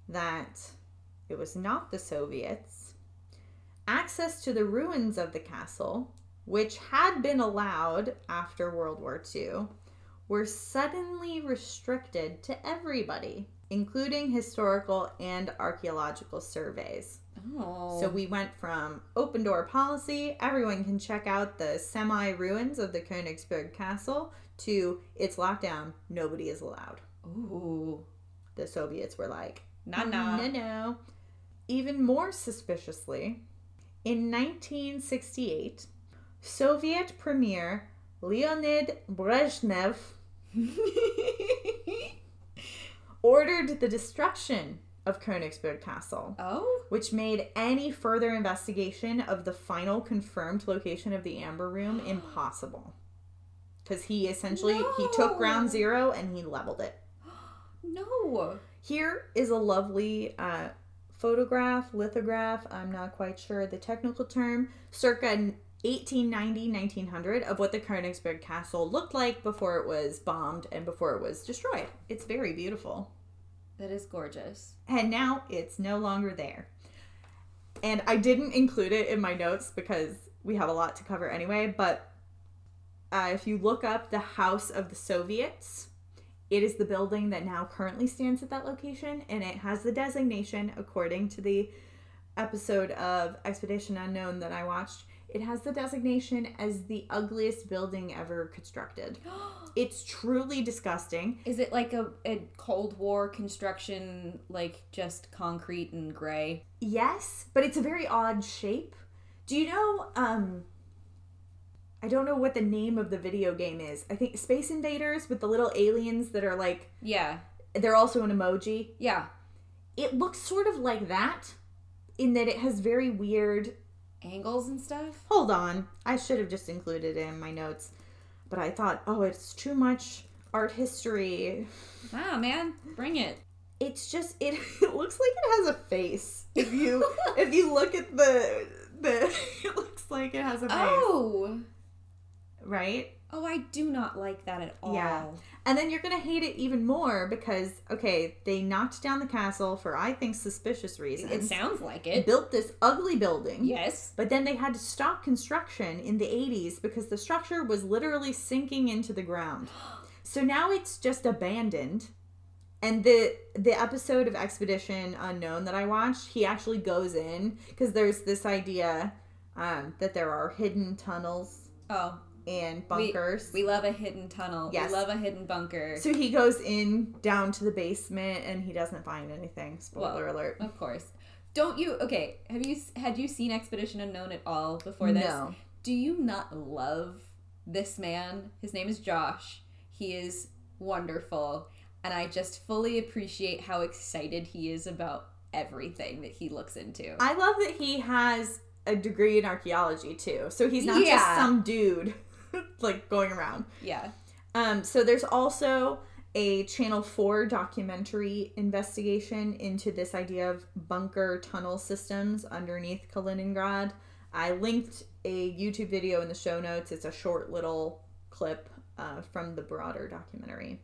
that it was not the Soviets, access to the ruins of the castle, which had been allowed after World War II, were suddenly restricted to everybody, including historical and archaeological surveys. Oh. So we went from open door policy, everyone can check out the semi ruins of the Königsberg Castle, to it's locked down, nobody is allowed. Ooh. The Soviets were like, Nah, mm-hmm. nah. no, no. Even more suspiciously, in 1968, Soviet Premier Leonid Brezhnev (laughs) ordered the destruction of Königsberg Castle, oh? which made any further investigation of the final confirmed location of the Amber Room (gasps) impossible. Because he essentially he took ground zero and he leveled it. (gasps) No. Here is a lovely uh, photograph, lithograph, I'm not quite sure the technical term, circa 1890 1900 of what the Königsberg Castle looked like before it was bombed and before it was destroyed. It's very beautiful. That is gorgeous. And now it's no longer there. And I didn't include it in my notes because we have a lot to cover anyway, but uh, if you look up the House of the Soviets, it is the building that now currently stands at that location, and it has the designation, according to the episode of Expedition Unknown that I watched, it has the designation as the ugliest building ever constructed. (gasps) It's truly disgusting. Is it like a, a Cold War construction, like just concrete and gray? Yes, but it's a very odd shape. Do you know um I don't know what the name of the video game is. I think Space Invaders with the little aliens that are like Yeah. they're also an emoji. Yeah. It looks sort of like that in that it has very weird Angles and stuff? Hold on. I should have just included it in my notes. But I thought, "Oh, it's too much art history." Wow, man. Bring it. It's just it, (laughs) it looks like it has a face. If you if you look at the the (laughs) it looks like it has a face. Oh. Right? Oh, I do not like that at all. Yeah. And then you're gonna hate it even more because okay, they knocked down the castle for I think suspicious reasons. It sounds like it. built this ugly building. Yes. But then they had to stop construction in the 80s because the structure was literally sinking into the ground. (gasps) So now it's just abandoned. And the the episode of Expedition Unknown that I watched, he actually goes in because there's this idea um, that there are hidden tunnels Oh, and bunkers. we love a hidden tunnel. Yes. We love a hidden bunker. So he goes in down to the basement and he doesn't find anything. Spoiler Well, alert. Of course. Don't you? Okay. Have you had you seen Expedition Unknown at all before this? No. Do you not love this man? His name is Josh. He is wonderful, and I just fully appreciate how excited he is about everything that he looks into. I love that he has a degree in archaeology too. So he's not just some dude (laughs) (laughs) like going around. yeah. Um so there's also a Channel 4 documentary investigation into this idea of bunker tunnel systems underneath Kaliningrad. I linked a YouTube video in the show notes. It's a short little clip uh, from the broader documentary.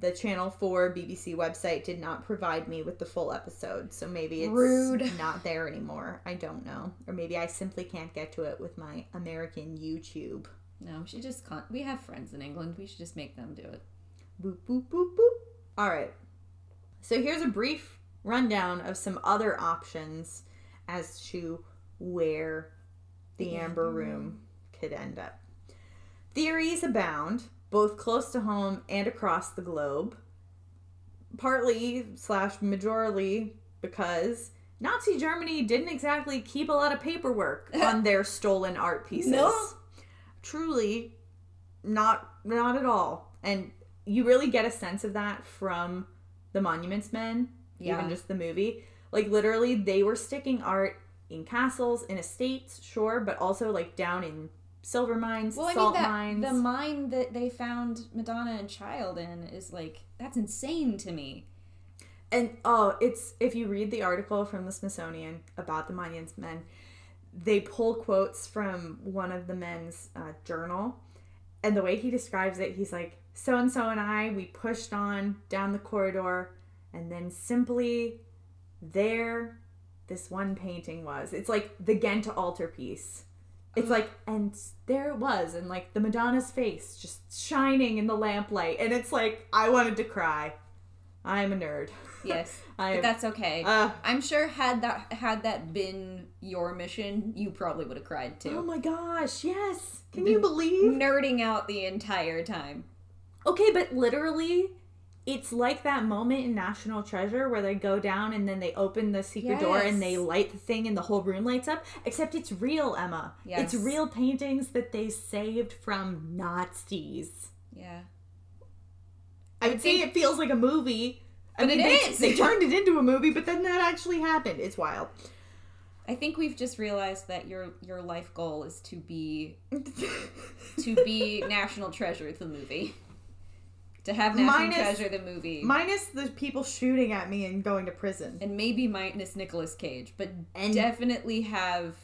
The Channel 4 BBC website did not provide me with the full episode, so maybe it's Rude. (laughs) not there anymore. I don't know. Or maybe I simply can't get to it with my American YouTube. No, she just can't. We have friends in England. We should just make them do it. Boop, boop, boop, boop. All right. So here's a brief rundown of some other options as to where the The Amber Amber Room could end up. Theories abound, both close to home and across the globe. Partly slash majorly because Nazi Germany didn't exactly keep a lot of paperwork (laughs) on their stolen art pieces. No. Truly, not not at all. And you really get a sense of that from the Monuments Men, Yeah. even just the movie. Like literally, they were sticking art in castles, in estates, sure, but also like down in silver mines, Well, I mean salt that mines. the mine that they found Madonna and Child in is like that's insane to me. And oh, it's if you read the article from the Smithsonian about the Monuments Men, they pull quotes from one of the men's uh, journal, and the way he describes it, he's like, "So and so and I, we pushed on down the corridor, and then simply there, this one painting was. It's like the Ghent altarpiece." It's like, and there it was, and like the Madonna's face just shining in the lamplight, and it's like I wanted to cry. I'm a nerd. Yes, (laughs) but that's okay. Uh, I'm sure had that had that been your mission, you probably would have cried too. oh my gosh, yes. Can Been you believe? Nerding out the entire time. Okay, but literally, it's like that moment in National Treasure where they go down and then they open the secret door and they light the thing and the whole room lights up. Except it's real, Emma. It's real paintings that they saved from Nazis. Yeah. I would say it feels like a movie. I But mean, it they, is. they turned it into a movie, but then that actually happened. It's wild. I think we've just realized that your your life goal is to be (laughs) to be National Treasure the movie. To have National Minus- Treasure the movie. Minus the people shooting at me and going to prison. and maybe minus Nicolas Cage, but And- definitely have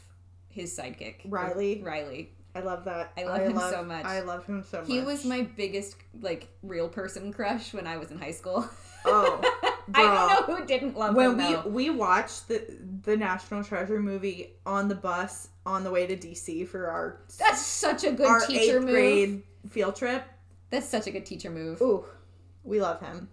his sidekick. Riley. Riley. I love that. I love him so much. I love him so much. He was my biggest like real person crush when I was in high school. Oh, (laughs) I don't know who didn't love when him we we watched the the National Treasure movie on the bus on the way to DC for our That's such a good teacher eighth move. grade field trip. That's such a good teacher move. Ooh, we love him,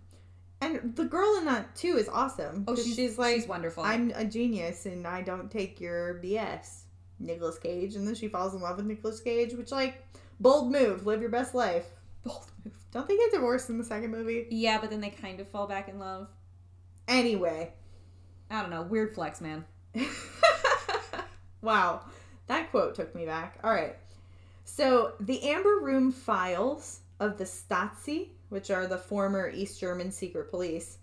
and the girl in that too is awesome. Oh, she's, she's like, she's wonderful. I'm a genius and I don't take your BS. Nicolas Cage, and then she falls in love with Nicolas Cage, which like bold move, live your best life. (laughs) bold move. Don't they get divorced in the second movie? Yeah, but then they kind of fall back in love. Anyway. I don't know. Weird flex, man. (laughs) wow, that quote took me back. All right. So, the Amber Room files of the Stasi, which are the former East German secret police,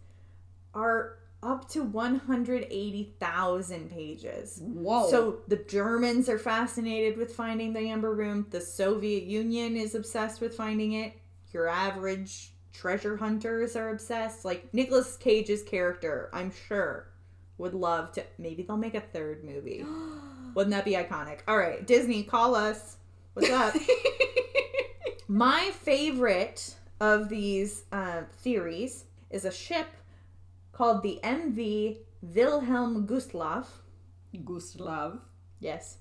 are up to 180,000 pages. Whoa. So, the Germans are fascinated with finding the Amber Room, the Soviet Union is obsessed with finding it, your average treasure hunters are obsessed. Like, Nicolas Cage's character, I'm sure, would love to. Maybe they'll make a third movie. (gasps) Wouldn't that be iconic? All right, Disney, call us. What's up? (laughs) My favorite of these uh, theories is a ship called the MV Wilhelm Gustloff. Gustav. Yes.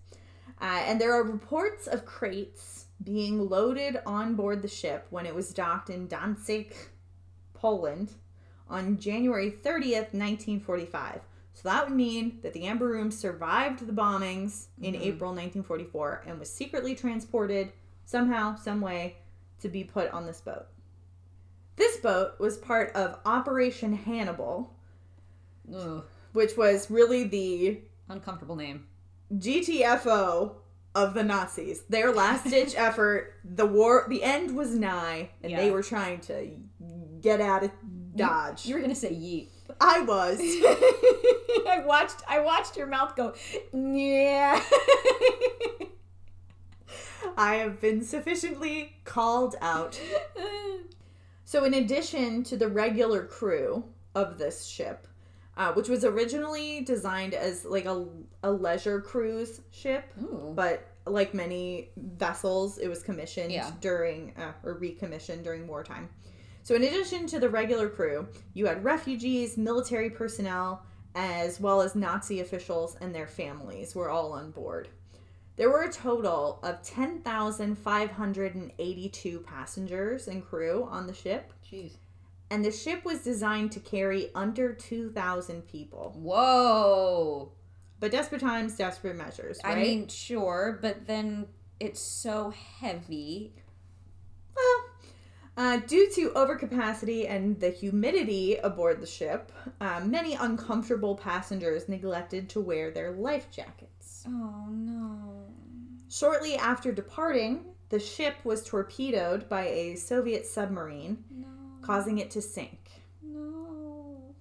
Uh, and there are reports of crates being loaded on board the ship when it was docked in Danzig, Poland, on January 30th, 1945. So that would mean that the Amber Room survived the bombings in Mhm. April 1944 and was secretly transported somehow, some way, to be put on this boat. This boat was part of Operation Hannibal, Ugh. which was really the Uncomfortable name. GTFO of the Nazis. Their last (laughs) ditch effort. The war, the end was nigh, and they were trying to get out of Dodge. You were gonna say yeet. I was. (laughs) I watched. I watched your mouth go. Yeah. (laughs) I have been sufficiently called out. So, in addition to the regular crew of this ship, uh, which was originally designed as like a, a leisure cruise ship, Ooh. but like many vessels, it was commissioned Yeah. during uh, or recommissioned during wartime. So, in addition to the regular crew, you had refugees, military personnel, as well as Nazi officials and their families were all on board. There were a total of 10,582 passengers and crew on the ship, Jeez. and the ship was designed to carry under 2,000 people. Whoa. But desperate times, desperate measures, right? I mean, sure, but then it's so heavy. Well, uh, due to overcapacity and the humidity aboard the ship, uh, many uncomfortable passengers neglected to wear their life jackets. Oh no. Shortly after departing, the ship was torpedoed by a Soviet submarine, No. causing it to sink. No.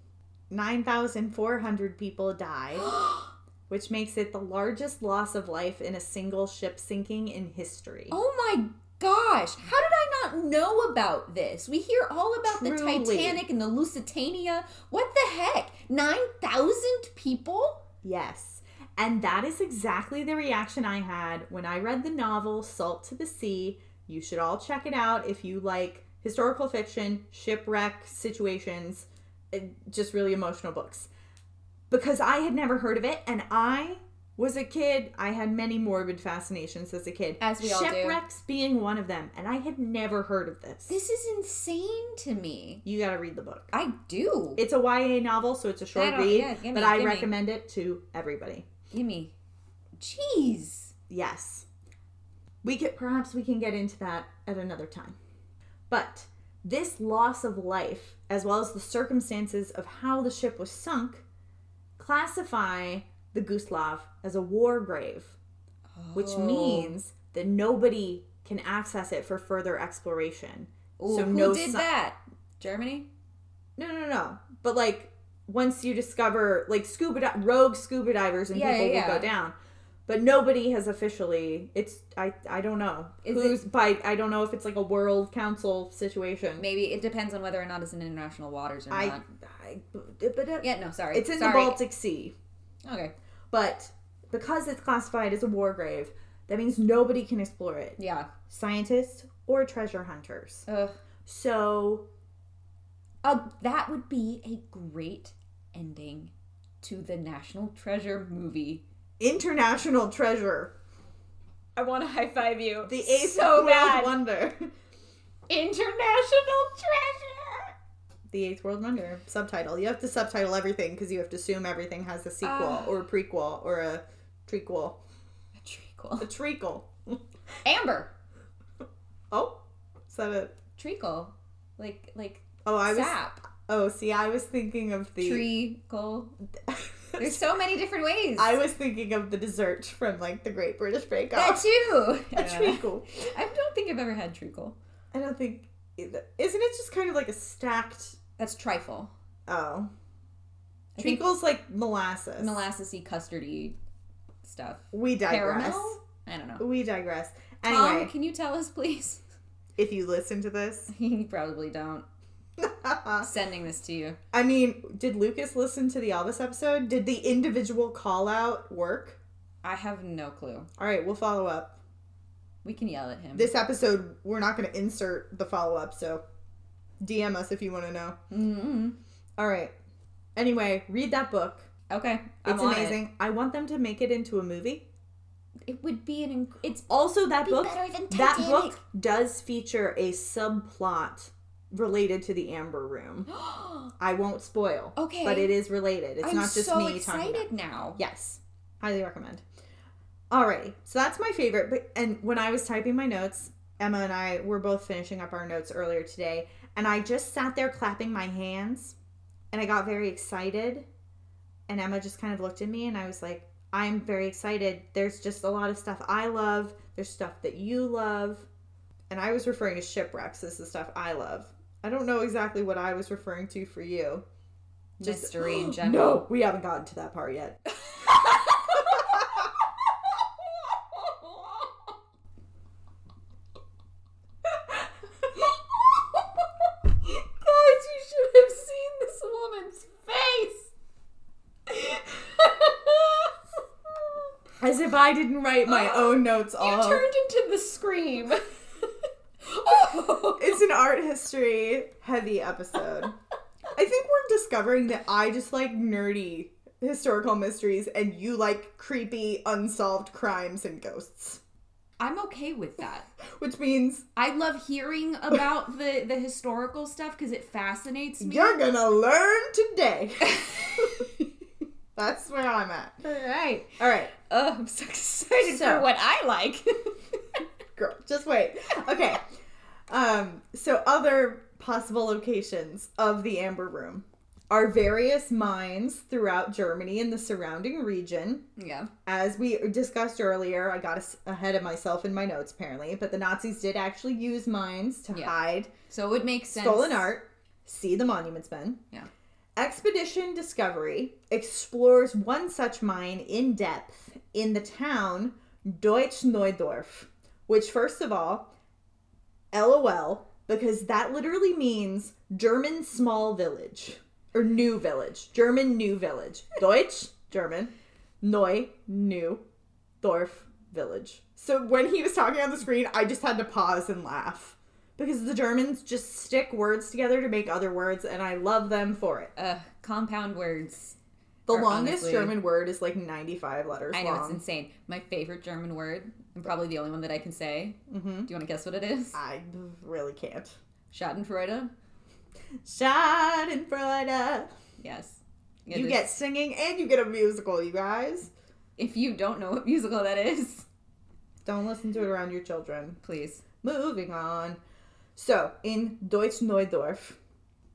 9,400 people died, (gasps) which makes it the largest loss of life in a single ship sinking in history. Oh my gosh. How did I not know about this? We hear all about the Titanic and the Lusitania. What the heck? 9,000 people? Yes. And that is exactly the reaction I had when I read the novel Salt to the Sea. You should all check it out if you like historical fiction, shipwreck situations, eh, just really emotional books. Because I had never heard of it and I was a kid. I had many morbid fascinations as a kid. As we all do. Shipwrecks being one of them, and I had never heard of this. This is insane to me. You gotta read the book. I do. It's a YA novel, so it's a short read, yeah, gimme, but I recommend it to everybody. Gimme. Jeez. Yes. We could perhaps we can get into that at another time. But this loss of life, as well as the circumstances of how the ship was sunk, classify the Guslav as a war grave, which Oh. means that nobody can access it for further exploration. Ooh, so who no did si- that? Germany? No, no, no. But like once you discover like scuba di- rogue scuba divers and Yeah, people yeah, will yeah. go down. But nobody has officially. It's I I don't know Is who's by. I don't know if it's like a world council situation. Maybe it depends on whether or not it's in international waters or I, not. I but uh, Yeah, no, sorry. it's in sorry. the Baltic Sea. Okay. But because it's classified as a war grave, that means nobody can explore it. Yeah. Scientists or treasure hunters. Ugh. So Uh, that would be a great ending to the National Treasure movie. international treasure, I want to high five you. the eighth so world bad. wonder. International Treasure. The Eighth World Wonder subtitle. You have to subtitle everything because you have to assume everything has a sequel Ah. or a prequel or a trequel. A treacle. A treacle. Amber. Oh, is that a? Treacle. Like like Oh, I was. sap. Oh, see, I was thinking of the. Treacle. There's so many different ways. I was thinking of the dessert from like the Great British Bake that Off. too. (laughs) A treacle. I don't think I've ever had treacle. I don't think. Isn't it just kind of like a stacked? That's trifle. Oh, I treacle's like molasses. molassesy custardy stuff. We digress. Caramel? I don't know. We digress. Tom, Anyway, can you tell us, please? (laughs) if you listen to this, you probably don't. (laughs) Sending this to you. I mean, did Lucas listen to the Elvis episode? Did the individual call out work? I have no clue. All right, we'll follow up. We can yell at him. This episode, we're not going to insert the follow up, so DM us if you want to know. mm All right. Anyway, read that book. Okay, I'm It's on it. amazing. I want them to make it into a movie. It would be an. Inc- it's Also, that book better than that book does feature a subplot related to the Amber Room. (gasps) I won't spoil. Okay. But it is related. It's I'm not just so me talking about excited now. Yes. Highly recommend. Alrighty. So that's my favorite. But and when I was typing my notes, Emma and I were both finishing up our notes earlier today, and I just sat there clapping my hands and I got very excited. And Emma just kind of looked at me and I was like, I'm very excited. There's just a lot of stuff I love. There's stuff that you love. And I was referring to shipwrecks as the stuff I love. I don't know exactly what I was referring to for you. Mystery in (gasps) general. No, we haven't gotten to that part yet. (laughs) Guys, you should have seen this woman's face. As if I didn't write my (gasps) own notes you all. turned into the scream. An art history heavy episode. (laughs) I think we're discovering that I just like nerdy historical mysteries and you like creepy unsolved crimes and ghosts. I'm okay with that. (laughs) Which means I love hearing about the the historical stuff because it fascinates me. you're gonna learn today. (laughs) That's where I'm at. All right. All right, Oh, I'm so excited So- for what I like. girl, just wait. Okay. Um, so other possible locations of the Amber Room are various mines throughout Germany and the surrounding region. yeah. As we discussed earlier, I got ahead of myself in my notes apparently, but the Nazis did actually use mines to Yeah. hide So it would make sense. stolen art, see the monuments men. Yeah. Expedition Discovery explores one such mine in depth in the town Deutsch Neudorf, which, first of all, LOL, because that literally means German small village or new village. German new village. (laughs) Deutsch, German. Neu, new. Dorf, village. So when he was talking on the screen, I just had to pause and laugh. Because the Germans just stick words together to make other words, and I love them for it. Uh, compound words. The longest honestly- German word is like 95 letters I know long. it's insane. My favorite German word, and probably the only one that I can say. Mm-hmm. Do you want to guess what it is? I really can't. Schadenfreude. Schadenfreude. Yes. You is- get singing and you get a musical, you guys. If you don't know what musical that is, Don't listen to it around your children. please. Moving on. So, in Deutsch Neudorf,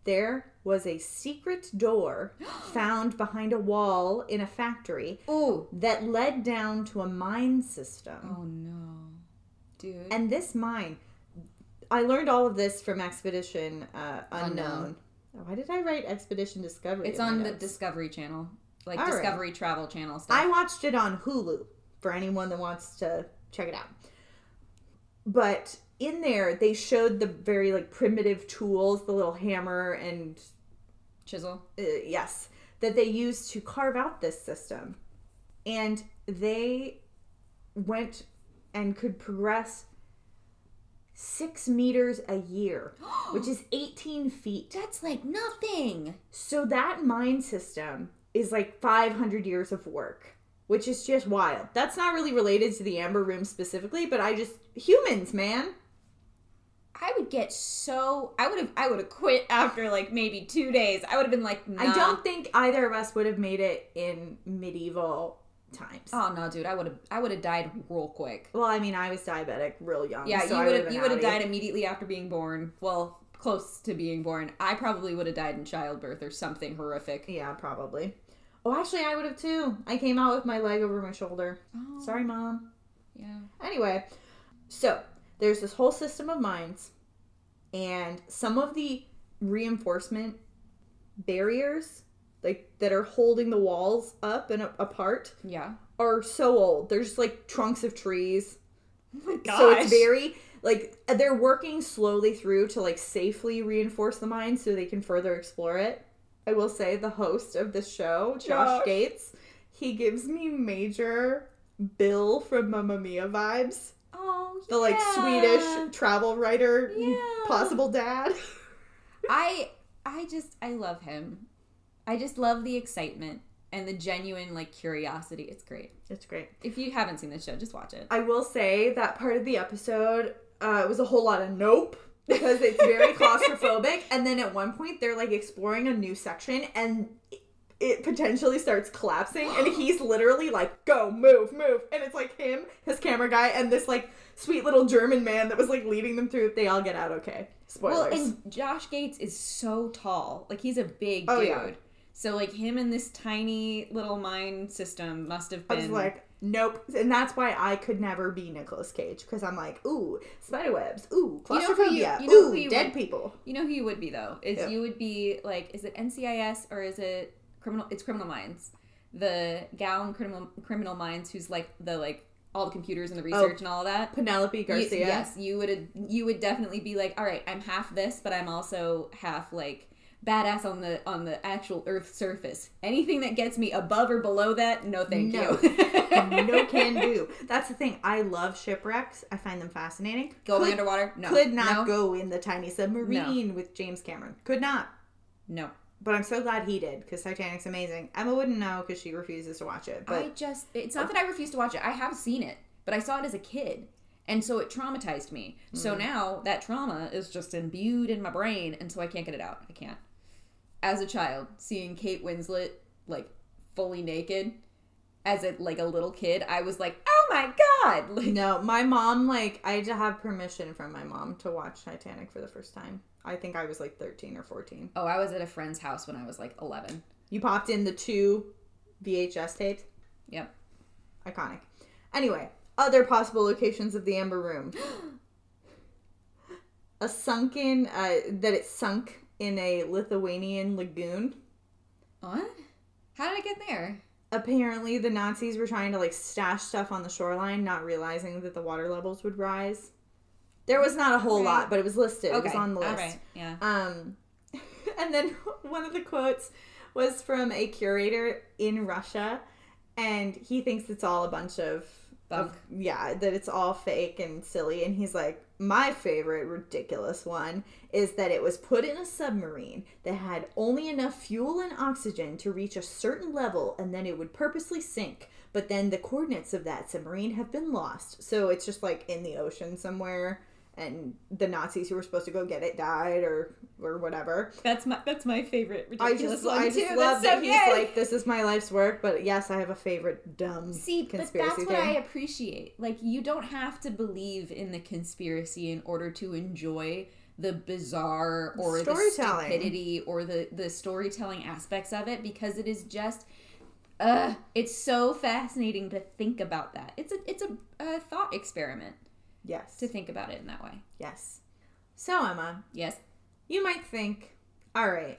there was a secret door (gasps) found behind a wall in a factory Oh. that led down to a mine system. Oh no, dude. And this mine, I learned all of this from Expedition uh, Unknown. Unknown. Why did I write Expedition Discovery? it's on the notes? Discovery Channel, like All right. Discovery Travel Channel stuff. I watched it on Hulu for anyone that wants to check it out. But in there, they showed the very like primitive tools, the little hammer and Chisel. uh, yes, that they used to carve out this system. And they went and could progress six meters a year, (gasps) which is 18 feet. That's like nothing. So that mine system is like 500 years of work, which is just wild. That's not really related to the Amber Room specifically, but I just humans, man. I would get so. I would have. I would have quit after like maybe two days. I would have been like, nah. I don't think either of us would have made it in medieval times. Oh no, dude! I would have. I would have died real quick. Well, I mean, I was diabetic real young. Yeah, so you would would've You would have died immediately after being born. Well, close to being born. I probably would have died in childbirth or something horrific. Yeah, probably. Oh, actually, I would have too. I came out with my leg over my shoulder. Oh, Sorry, mom. Yeah. Anyway, so there's this whole system of mines, and some of the reinforcement barriers, like that are holding the walls up and apart, Yeah. are so old. They're just like trunks of trees. Oh my So it's very like they're working slowly through to like safely reinforce the mine so they can further explore it. I will say the host of this show, Josh, Josh. Gates, he gives me major Bill from Mamma Mia vibes. Oh, The like. Swedish travel writer, Yeah. possible dad. (laughs) I I just I love him. I just love the excitement and the genuine like curiosity. It's great. It's great. If you haven't seen this show, just watch it. I will say that part of the episode uh, was a whole lot of nope because it's very (laughs) claustrophobic. And then at one point, they're like exploring a new section and it- potentially starts collapsing. And he's literally like, go, move, move. And it's like him, his camera guy, and this like sweet little German man that was like leading them through. They all get out okay. Spoilers. Well, and Josh Gates is so tall. Like he's a big Oh, dude. yeah. So like him and this tiny little mine system must have I been was like, nope. And that's why I could never be Nicolas Cage because I'm like, ooh, spiderwebs, ooh, You know you- you know ooh, you dead would- people. You know who you would be though? Is Yeah. you would be like is it NCIS or is it criminal it's criminal minds. The gal in criminal criminal minds who's like the like all the computers and the oh, research and all of that. Penelope You- Garcia. yes, you would you would definitely be like, all right, I'm half this, but I'm also half like badass on the on the actual earth surface. Anything that gets me above or below that, no, thank No. you. no (laughs) can do. That's the thing. I love shipwrecks. I find them fascinating. Going could, underwater? No. could not no, go in the tiny submarine with James Cameron. Could not. No. But I'm so glad he did because Titanic's amazing. Emma wouldn't know because she refuses to watch it. But I just it's not that I refuse to watch it. I have seen it, but I saw it as a kid. And so it traumatized me. So Mm. now that trauma is just imbued in my brain and so I can't get it out. I can't. As a child, seeing Kate Winslet like fully naked as a like a little kid, I was like, "Oh my god." (laughs) Like no, my mom like I had to have permission from my mom to watch Titanic for the first time. I think I was like 13 or 14. Oh, I was at a friend's house when I was like 11. You popped in the two VHS tapes. Yep. Iconic. Anyway, other possible locations of the Amber Room. (gasps) a sunken, uh, that it sunk in a Lithuanian lagoon. What? How did it get there? Apparently, the Nazis were trying to like stash stuff on the shoreline, not realizing that the water levels would rise. There was not a whole Okay. lot, but it was listed. It was on the list. Right. Yeah. Um, (laughs) and then (laughs) one of the quotes was from a curator in Russia, and he thinks it's all a bunch of Bunk. of- yeah, that it's all fake and silly. And he's like, my favorite ridiculous one is that it was put in a submarine that had only enough fuel and oxygen to reach a certain level and then it would purposely sink. But then the coordinates of that submarine have been lost. So it's just like in the ocean somewhere and the Nazis who were supposed to go get it died or or whatever. That's my that's my favorite I ridiculous just one I just too. love that's that so he's good. like this is my life's work, but yes, I have a favorite dumb See, conspiracy but that's what I appreciate. Like, you don't have to believe in the conspiracy in order to enjoy the bizarre or the Storytelling. stupidity or the the storytelling aspects of it because it is just. Uh, it's so fascinating to think about that. It's a it's a, a thought experiment Yes. to think about it in that way. Yes. So Emma, Yes. You might think, all right,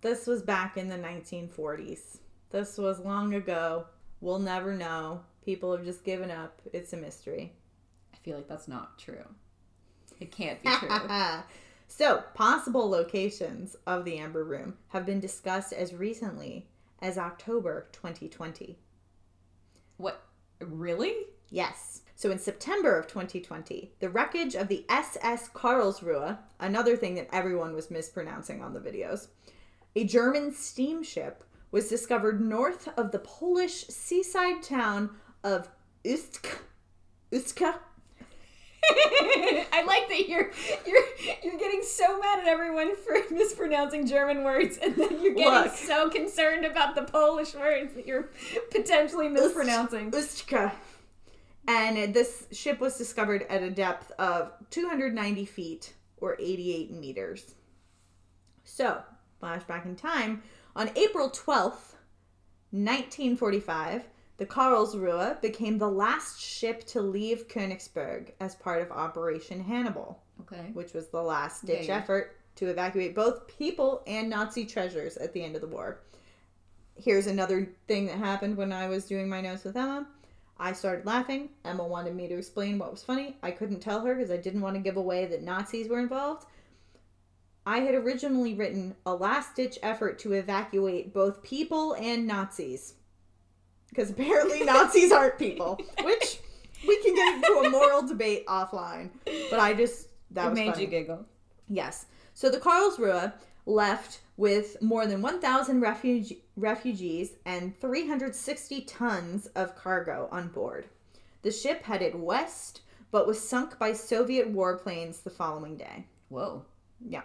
this was back in the 1940s. This was long ago. We'll never know. People have just given up. It's a mystery. I feel like that's not true. It can't be true. (laughs) so, possible locations of the Amber Room have been discussed as recently as October 2020. what? Really? Yes. So in September of 2020, the wreckage of the SS Karlsruhe, another thing that everyone was mispronouncing on the videos, a German steamship was discovered north of the Polish seaside town of Ustk. Ustka? (laughs) I like that you're you're you're getting so mad at everyone for (laughs) mispronouncing German words, and then you're getting Look. so concerned about the Polish words that you're potentially mispronouncing. Ustka. And this ship was discovered at a depth of 290 feet or 88 meters. So, flashback in time, on April 12th, 1945, the Karlsruhe became the last ship to leave Königsberg as part of Operation Hannibal, Okay. which was the last ditch Yeah, yeah. effort to evacuate both people and Nazi treasures at the end of the war. Here's another thing that happened when I was doing my notes with Emma. I started laughing. Emma wanted me to explain what was funny. I couldn't tell her because I didn't want to give away that Nazis were involved. I had originally written a last ditch effort to evacuate both people and Nazis. Because apparently (laughs) Nazis aren't people, which we can get into a moral debate offline. But I just, that It was made funny. you giggle. Yes. So the Karlsruhe left with more than 1,000 refuge- refugees and 360 tons of cargo on board. The ship headed west, but was sunk by Soviet warplanes the following day. Whoa. Yeah.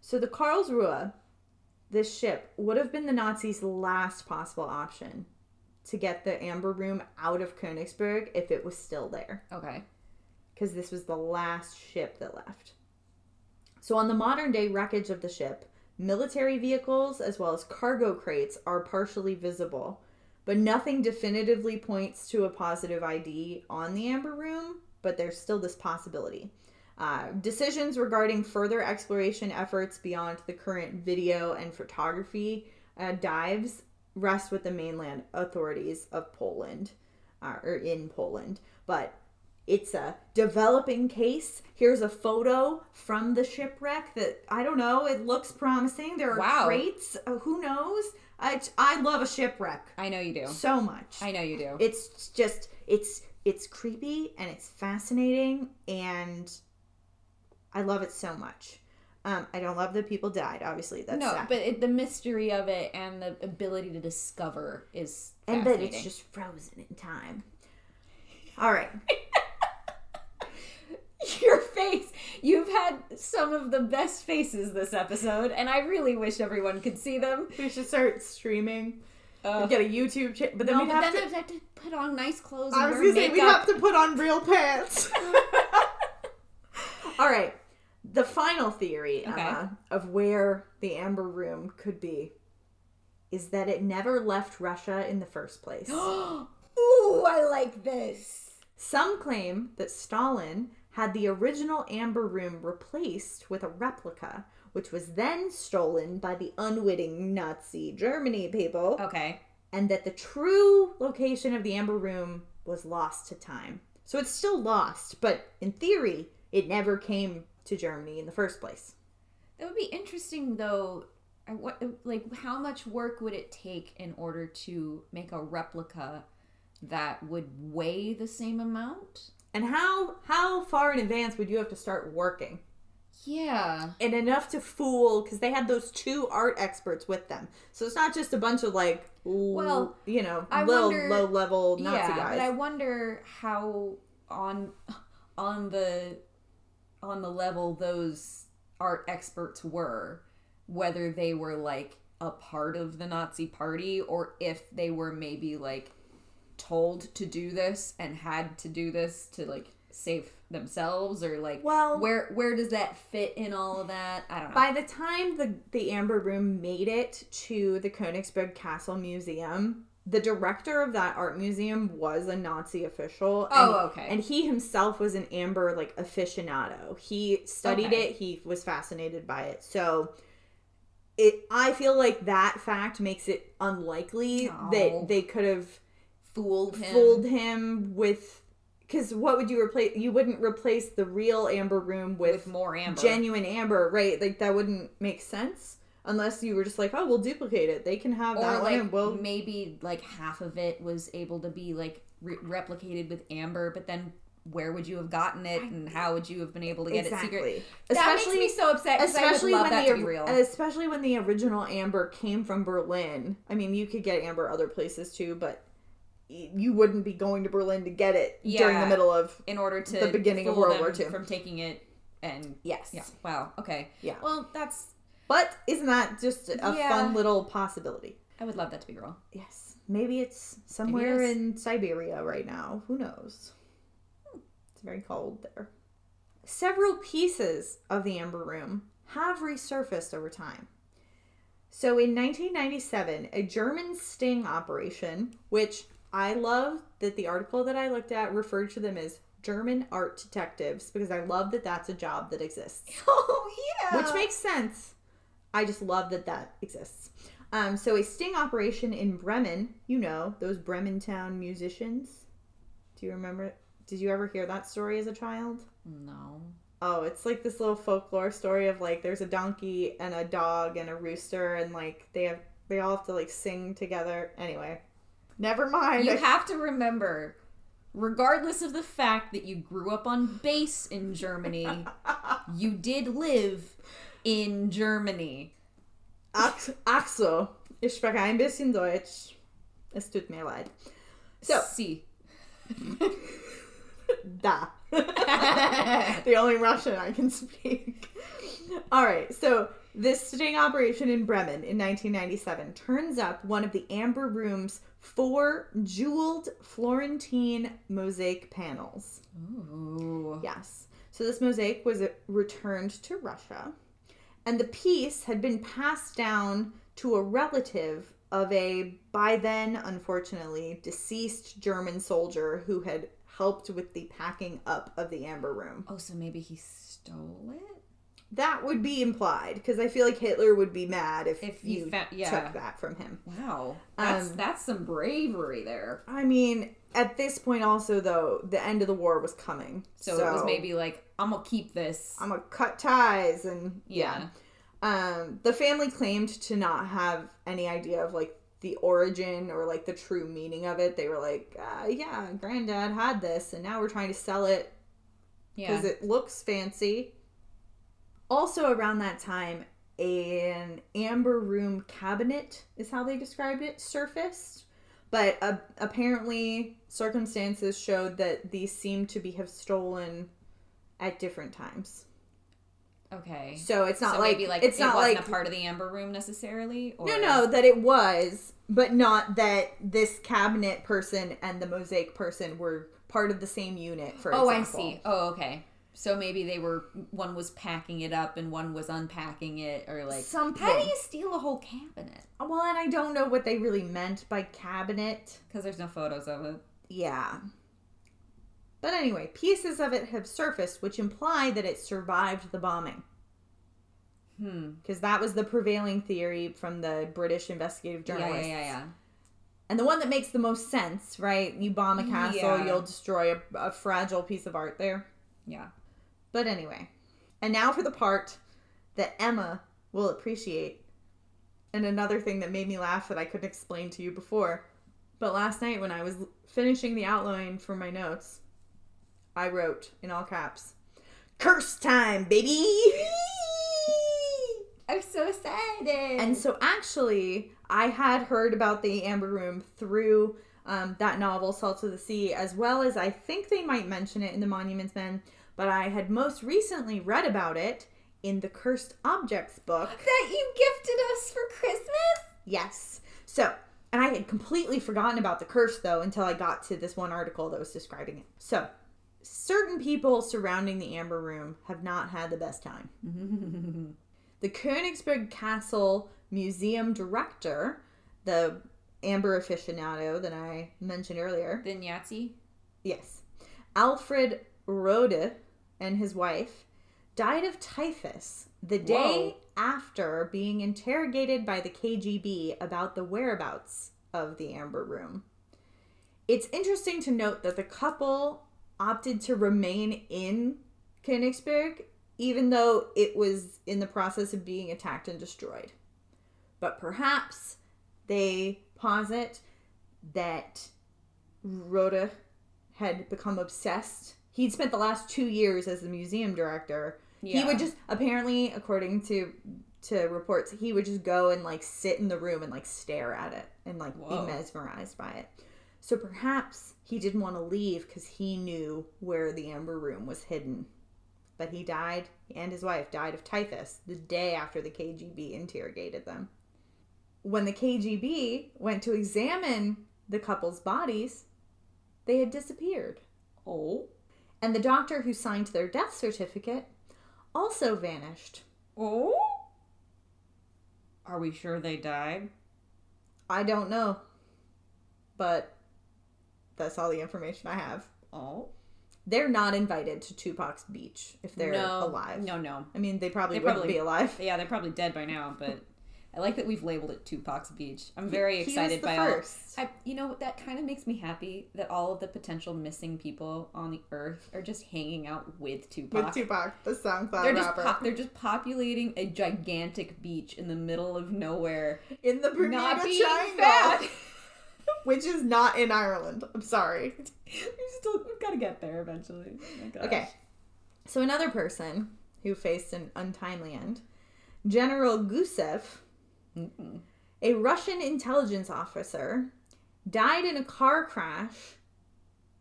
So the Karlsruhe, this ship, would have been the Nazis' last possible option to get the Amber Room out of Königsberg if it was still there Okay. because this was the last ship that left. So, on the modern day wreckage of the ship, military vehicles as well as cargo crates are partially visible, but nothing definitively points to a positive ID on the Amber Room, but there's still this possibility. Uh, decisions regarding further exploration efforts beyond the current video and photography uh, dives rest with the mainland authorities of Poland, uh, or in Poland. But it's a developing case. Here's a photo from the shipwreck that I don't know. It looks promising. There are Wow. crates. Uh, who knows? I I love a shipwreck I know you do. so much. I know you do. It's just it's it's creepy and it's fascinating and I love it so much. Um, I don't love that people died. Obviously, that's no, sad. but it, the mystery of it and the ability to discover is and that it's just frozen in time. All right. (laughs) (laughs) your face. You've had some of the best faces this episode, and I really wish everyone could see them. We should start streaming. Uh, Get a YouTube channel, but then no, we'd but have then to. have to put on nice clothes I was gonna say we'd have to put on real pants. (laughs) (laughs) All right. The final theory, Okay. Emma, of where the Amber Room could be is that it never left Russia in the first place. (gasps) Ooh, I like this. Some claim that Stalin had the original Amber Room replaced with a replica, which was then stolen by the unwitting Nazi Germany people, Okay. and that the true location of the Amber Room was lost to time. So it's still lost, but in theory, it never came to Germany in the first place. That would be interesting, though. I, what, uh, like, how much work would it take in order to make a replica that would weigh the same amount? And how how far in advance would you have to start working? Yeah. And enough to fool because they had those two art experts with them. So it's not just a bunch of like Well, you know, I little wonder- low level Nazi yeah, guys. but I wonder how on on the on the level those art experts were, whether they were like a part of the Nazi party or if they were maybe like told to do this and had to do this to like save themselves or like Well- where where does that fit in all of that? I don't know. By the time the the Amber Room made it to the Königsberg Castle Museum, the director of that art museum was a Nazi official. Oh, and, okay. And he himself was an amber like aficionado. He studied Okay. it. He was fascinated by it. So it I feel like that fact makes it unlikely Oh. that they could have fooled him. fooled him with because what would you replace you wouldn't replace the real amber room with more amber. genuine amber, right? Like that wouldn't make sense unless you were just like, oh, we'll duplicate it. They can have that or one, like we'll. maybe like half of it was able to be like re- replicated with amber but then where would you have gotten it and how would you have been able to get it secret Exactly. that makes me so upset because i would especially love when that the to be real especially when the original amber came from Berlin. I mean, you could get amber other places too, but you wouldn't be going to Berlin to get it during the middle of in order to the beginning of World War II. from taking it and yes. yeah wow okay Yeah. well that's But isn't that just a Yeah. fun little possibility? i would love that to be real Yes. Maybe it's somewhere is. in Siberia right now. Who knows? It's very cold there. Several pieces of the Amber Room have resurfaced over time. So in 1997, a German sting operation, which I love that the article that I looked at referred to them as German art detectives because I love that that's a job that exists (laughs) oh yeah which makes sense. I just love that that exists. Um, so a sting operation in Bremen, you know those Bremen town musicians. Do you remember? Did you ever hear that story as a child? no Oh, it's like this little folklore story of like there's a donkey and a dog and a rooster and like they have they all have to like sing together. Anyway, never mind. you I- have to remember regardless of the fact that you grew up on base in germany (laughs) you did live in germany Ach, ach so, ich spreche ein bisschen Deutsch. Es tut mir leid. So, see (laughs) da. (laughs) the only Russian I can speak. All right, so this sting operation in Bremen in 1997 turns up one of the Amber Room's four jeweled Florentine mosaic panels. Ooh. Yes. So this mosaic was uh, returned to Russia, and the piece had been passed down to a relative of a, by then, unfortunately, deceased German soldier who had helped with the packing up of the Amber Room. Oh, so maybe he stole it? That would be implied, because I feel like Hitler would be mad if, If you you fa- yeah. took that from him. Wow. That's Um, that's some bravery there. I mean, at this point, also, though, the end of the war was coming. So, it was maybe like, I'm gonna keep this. I'm gonna cut ties and yeah. um the family claimed to not have any idea of like the origin or like the true meaning of it they were like uh, yeah granddad had this and now we're trying to sell it Yeah. because it looks fancy also around that time an amber room cabinet is how they described it surfaced but uh, apparently circumstances showed that these seemed to be have stolen at different times okay. so it's not so like, maybe like it's it not wasn't like a part of the amber room necessarily. Or... No, no, that it was, but not that this cabinet person and the mosaic person were part of the same unit. For Oh, I see. Oh, okay. So maybe they were one was packing it up and one was unpacking it, or like Something. How do you steal a whole cabinet? Well, and I don't know what they really meant by cabinet. Because there's no photos of it. Yeah. But anyway, pieces of it have surfaced, which imply that it survived the bombing. Hmm. Because that was the prevailing theory from the British investigative Yeah, journalists. yeah, yeah, yeah. And the one that makes the most sense, right? You bomb a castle, Yeah. you'll destroy a, a fragile piece of art there. Yeah. But anyway, and now for the part that Emma will appreciate. And another thing that made me laugh that I couldn't explain to you before. But last night when I was finishing the outline for my notes, I wrote in all caps, "Curse time, baby." (laughs) I'm so excited. And so, actually, I had heard about the Amber Room through um, that novel, Salt of the Sea, as well as I think they might mention it in the Monuments Men, but I had most recently read about it in the Cursed Objects book. that you gifted us for Christmas? Yes. So, and I had completely forgotten about the curse though until I got to this one article that was describing it. So, certain people surrounding the Amber Room have not had the best time. (laughs) the Königsberg Castle Museum director, the Amber aficionado that I mentioned earlier, Yahtzee? yes, Alfred Rohde and his wife died of typhus the day after being interrogated by the KGB about the whereabouts of the Amber Room. It's interesting to note that the couple opted to remain in Königsberg even though it was in the process of being attacked and destroyed. But perhaps they posit that Rohde had become obsessed. He'd spent the last two years as the museum director. Yeah. He would just apparently, according to to reports, he would just go and like sit in the room and like stare at it and like Whoa. be mesmerized by it. So perhaps he didn't want to leave because he knew where the Amber Room was hidden. But he died, and his wife died of typhus the day after the KGB interrogated them. When the KGB went to examine the couple's bodies, they had disappeared. Oh. And the doctor who signed their death certificate also vanished. Oh? Are we sure they died? I don't know. But that's all the information I have. Oh. They're not invited to Tupac's beach if they're no. alive. No, no. I mean, they probably They wouldn't probably- be alive. Yeah, they're probably dead by now, but I like that we've labeled it Tupac's Beach. I'm very He excited the by first. all. I, you know, that kind of makes me happy that all of the potential missing people on the earth are just hanging out with Tupac. With Tupac, the SoundCloud they're just po- they're just populating a gigantic beach in the middle of nowhere, in the Bermuda not being Triangle, fat. (laughs) which is not in Ireland. I'm sorry. (laughs) we still we've got to get there eventually. Oh. Okay. So another person who faced an untimely end, General Gusev, Mm-mm. a Russian intelligence officer, died in a car crash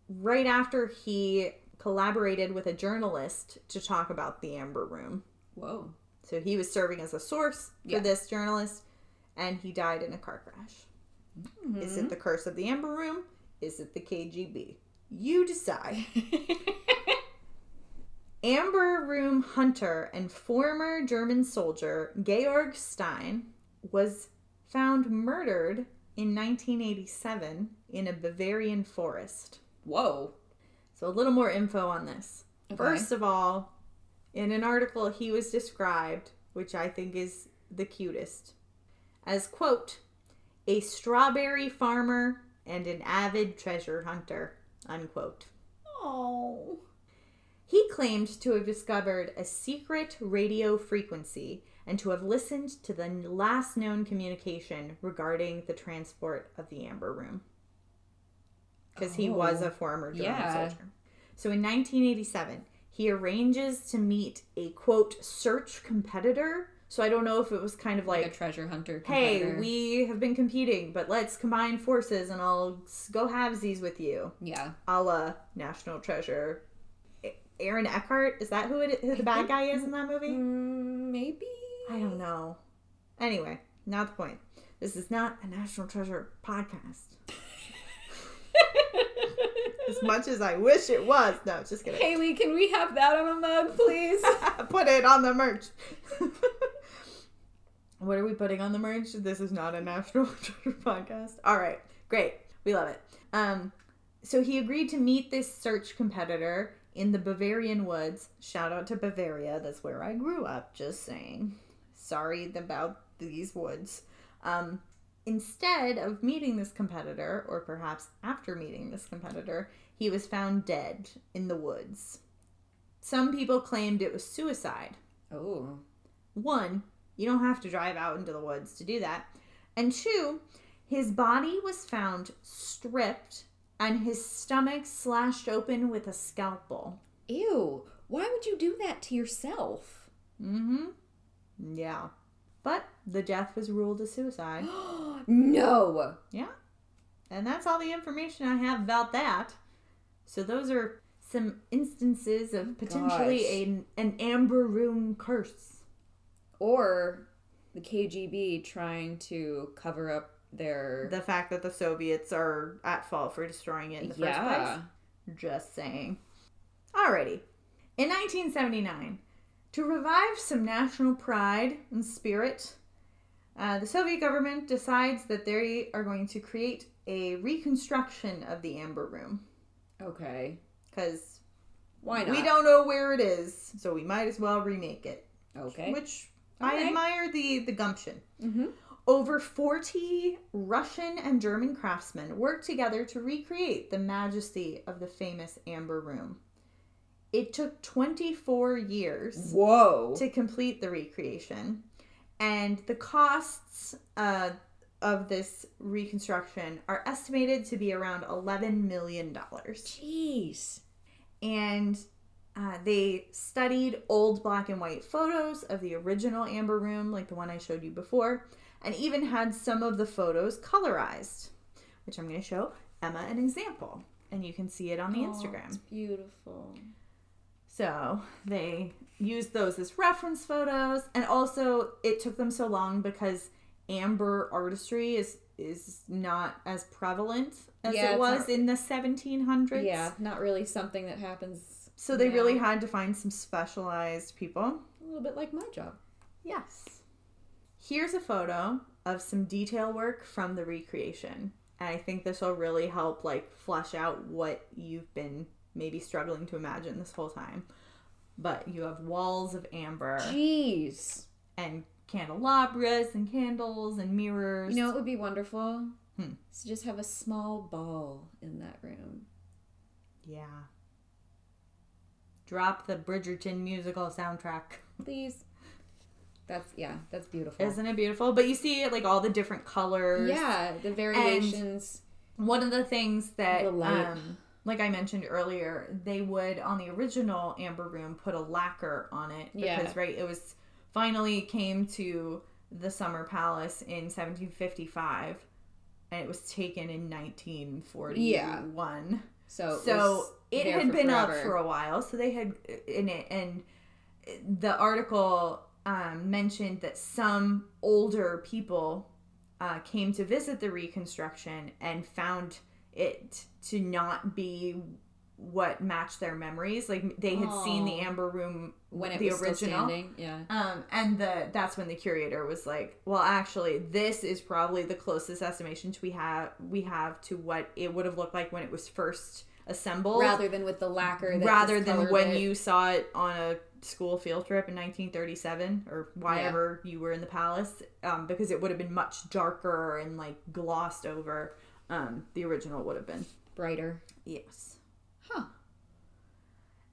right after he collaborated with a journalist to talk about the Amber Room. Whoa. So he was serving as a source for Yeah. this journalist, and he died in a car crash. Mm-hmm. Is it the curse of the Amber Room? Is it the KGB? You decide. (laughs) Amber Room hunter and former German soldier Georg Stein was found murdered in 1987 in a Bavarian forest. Whoa. So, a little more info on this. Okay. First of all, in an article, he was described, which I think is the cutest, as quote, a strawberry farmer and an avid treasure hunter, unquote. Oh. He claimed to have discovered a secret radio frequency and to have listened to the last known communication regarding the transport of the Amber Room. Because he was Oh, a former German yeah. soldier. So in 1987, he arranges to meet a quote search competitor. So I don't know if it was kind of Like, like, a treasure hunter. hey, we have been competing, but let's combine forces and I'll go halvesies with you Yeah. a la National Treasure. Aaron Eckhart is that who, it, who the bad guy is in that movie? Maybe. I don't know. Anyway, not the point. This is not a National Treasure podcast. (laughs) As much as I wish it was. No, just kidding. Haley, can we have that on a mug, please? (laughs) Put it on the merch. (laughs) what are we putting on the merch? This is not a National Treasure podcast. All right, great. We love it. Um, so he agreed to meet this search competitor in the Bavarian woods. Shout out to Bavaria. That's where I grew up. Just saying. Sorry about these woods. Um, instead of meeting this competitor, or perhaps after meeting this competitor, he was found dead in the woods. Some people claimed it was suicide. oh. One, you don't have to drive out into the woods to do that. And two, his body was found stripped and his stomach slashed open with a scalpel. Ew. Why would you do that to yourself? Mm-hmm. Yeah. But the death was ruled a suicide. (gasps) no. yeah. And that's all the information I have about that. So those are some instances of potentially a, an amber room curse. Or the KGB trying to cover up their. The fact that the Soviets are at fault for destroying it in the first yeah. place. Just saying. Alrighty. In 1979, to revive some national pride and spirit, uh, the Soviet government decides that they are going to create a reconstruction of the Amber Room. Okay. Because Why not? we don't know where it is, so we might as well remake it. Okay. Which I Okay. admire the, the gumption. Mm-hmm. Over 40 Russian and German craftsmen worked together to recreate the majesty of the famous Amber Room. It took 24 years Whoa. to complete the recreation, and the costs uh, of this reconstruction are estimated to be around $11 million. Jeez. And uh, they studied old black and white photos of the original Amber Room, like the one I showed you before, and even had some of the photos colorized, which I'm going to show Emma an example. And you can see it on the Instagram. beautiful. So they used those as reference photos, and also it took them so long because amber artistry is is not as prevalent as Yeah, it was not- in the 1700s. Yeah, not really something that happens. So they now. really had to find some specialized people. a little bit like my job. Yes. Here's a photo of some detail work from the recreation. And I think this will really help like flesh out what you've been maybe struggling to imagine this whole time. But you have walls of amber Jeez. and candelabras and candles and mirrors. You know it would be wonderful? Hmm. Is to just have a small ball in that room. Yeah. Drop the Bridgerton musical soundtrack. Please. That's yeah, that's beautiful. Isn't it beautiful? But you see like all the different colors. yeah, the variations. One of the things that The light. um like I mentioned earlier, they would on the original Amber Room put a lacquer on it because Yeah. right it was finally came to the Summer Palace in 1755 and it was taken in 1941. Yeah. so it so was it had been up for a while so they had in it and the article um, mentioned that some older people uh, came to visit the reconstruction and found it to not be what matched their memories like they had seen the amber room when it the was original still standing. Yeah. um, and the that's when the curator was like, "Well, actually, this is probably the closest estimation we have we have to what it would have looked like when it was first assembled, Rather than with the lacquer. That rather than when it. you saw it on a school field trip in 1937 or whenever you were in the palace, um, because it would have been much darker and like glossed over. Um, the original would have been brighter. yes." Huh.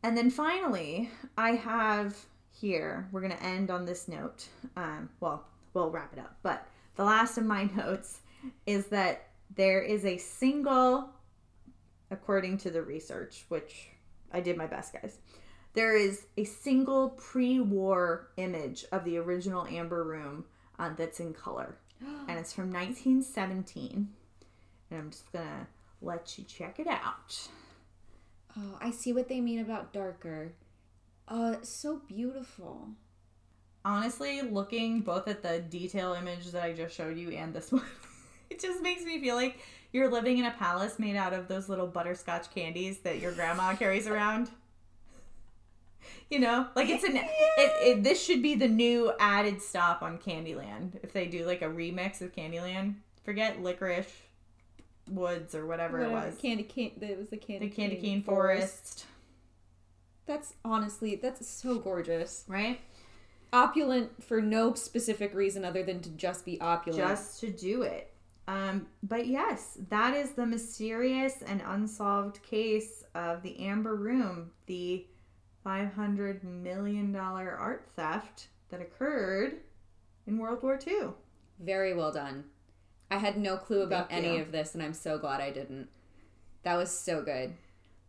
And then finally, I have here, we're to end on this note. Um, well, we'll wrap it up. But the last of my (laughs) notes is that there is a single, according to the research, which I did my best, guys. There is a single pre war image of the original Amber Room uh, that's in color. (gasps) And it's from 1917. And I'm just to let you check it out. Oh, I see what they mean about darker. Oh, it's so beautiful. honestly, looking both at the detail image that I just showed you and this (laughs) one, it just makes me feel like you're living in a palace made out of those little butterscotch candies that your grandma (laughs) carries around. You know, like it's an it, it. This should be the new added stop on Candyland if they do like a remix of Candyland. Forget licorice woods or whatever, it was. Candy cane. That was the candy. the candy cane forest, That's honestly, that's so gorgeous. right? Opulent for no specific reason other than to just be opulent. just to do it. Um, but yes, that is the mysterious and unsolved case of the Amber Room, the $500 million art theft that occurred in World War II. very well done. I had no clue about Thank any you. of this, and I'm so glad I didn't. That was so good.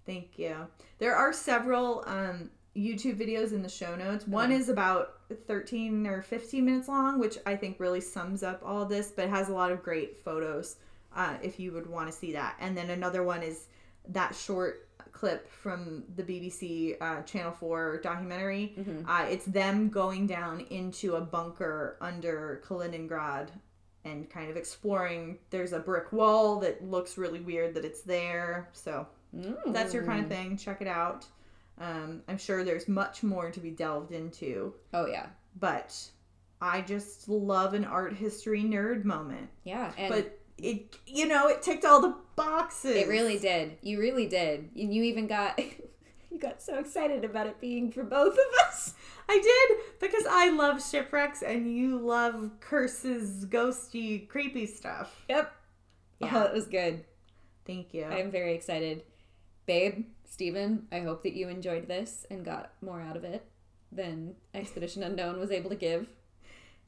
Thank you. There are several um, YouTube videos in the show notes. One is about 13 or 15 minutes long, which I think really sums up all this, but has a lot of great photos uh, if you would want to see that. And then another one is that short clip from the BBC uh, Channel 4 documentary. Mhm. Uh, it's them going down into a bunker under Kaliningrad and kind of exploring. There's a brick wall that looks really weird that it's there. So Mm. that's your kind of thing. Check it out. Um, I'm sure there's much more to be delved into, Oh yeah, but I just love an art history nerd moment. yeah, but it, you know, it ticked all the boxes. it really did. You really did, and you even got (laughs) you got so excited about it being for both of us. I did because I love shipwrecks and you love curses, ghosty, creepy stuff. Yep. Yeah. Oh, it was good. Thank you. I am very excited. Babe, Steven, I hope that you enjoyed this and got more out of it than Expedition Unknown was able to give.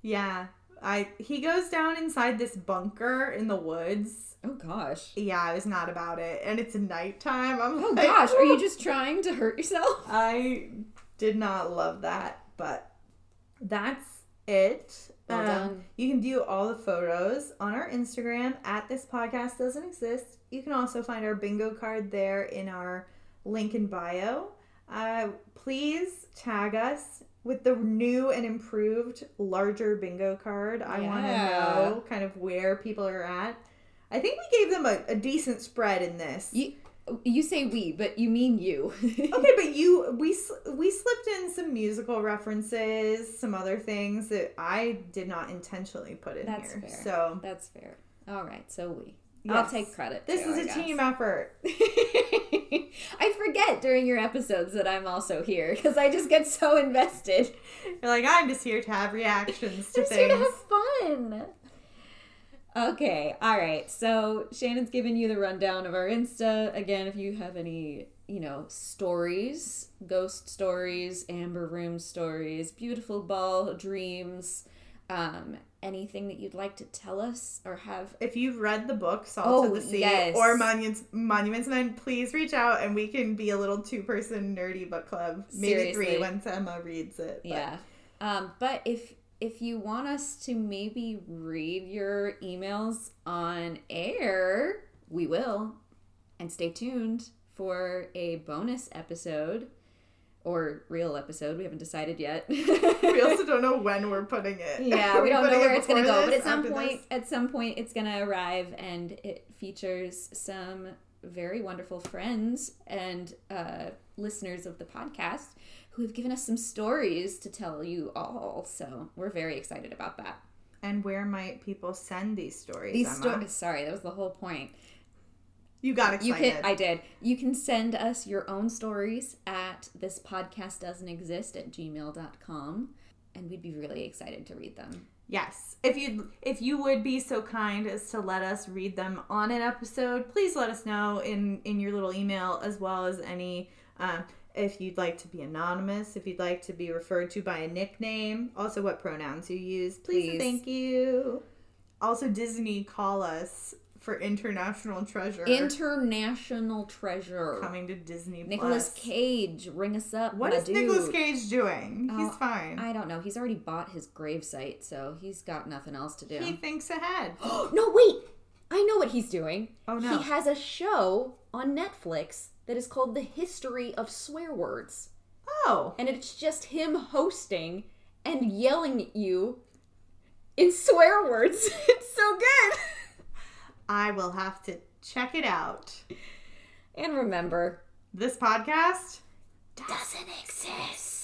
yeah, I he goes down inside this bunker in the woods. Oh gosh. Yeah, I was not about it, and it's nighttime. I'm Oh like, gosh, are you just trying to hurt yourself? I did not love that, but that's it. Well Um, done. You can view all the photos on our Instagram at this podcast doesn't exist. You can also find our bingo card there in our link in bio. Uh, please tag us with the new and improved larger bingo card. I want to know kind of where people are at. I think we gave them a, a decent spread in this. You you say we, but you mean you. (laughs) okay, but you we we slipped in some musical references, some other things that I did not intentionally put in That's here. fair. So That's fair. All right, so we. I'll take credit. this too, is I a guess. team effort. (laughs) I forget during your episodes that I'm also here because I just get so invested. You're like I'm just here to have reactions to I'm just here to things. have fun. Okay, all right. So Shannon's given you the rundown of our Insta. Again, if you have any, you know, stories, ghost stories, amber room stories, beautiful ball dreams, um, anything that you'd like to tell us or have If you've read the book Salt Oh, of the Sea yes. or Monuments Monuments Men, please reach out and we can be a little two person nerdy book club. Maybe three Seriously. once Emma reads it. but- Yeah. Um, but if if you want us to maybe read your emails on air, we will. And stay tuned for a bonus episode or real episode. We haven't decided yet. (laughs) We also (laughs) don't know when we're putting it. yeah, we (laughs) don't know putting it where it's gonna go, but at some point, this? at some point, it's gonna arrive, and it features some very wonderful friends and uh, listeners of the podcast who have given us some stories to tell you all. So we're very excited about that. And where might people send these stories? These stories. Sorry, that was the whole point. You got excited. You can. I did. You can send us your own stories at this podcast doesn't exist at gmail.com and we'd be really excited to read them. Yes. If you if you would be so kind as to let us read them on an episode, please let us know in in your little email as well as any um, if you'd like to be anonymous, if you'd like to be referred to by a nickname, also what pronouns you use. Please, Please. thank you. Also Disney call us for International Treasure International treasure. coming to Disney Nicolas Cage, ring us up. What is my is Nicolas dude. Cage doing? Oh, He's fine. I don't know. He's already bought his gravesite, so he's got nothing else to do. He thinks ahead. (gasps) no, wait. I know what he's doing. Oh, no. He has a show on Netflix that is called The History of Swear Words. Oh. And it's just him hosting and yelling at you in swear words. (laughs) it's so good. I will have to check it out. And remember, This podcast doesn't exist.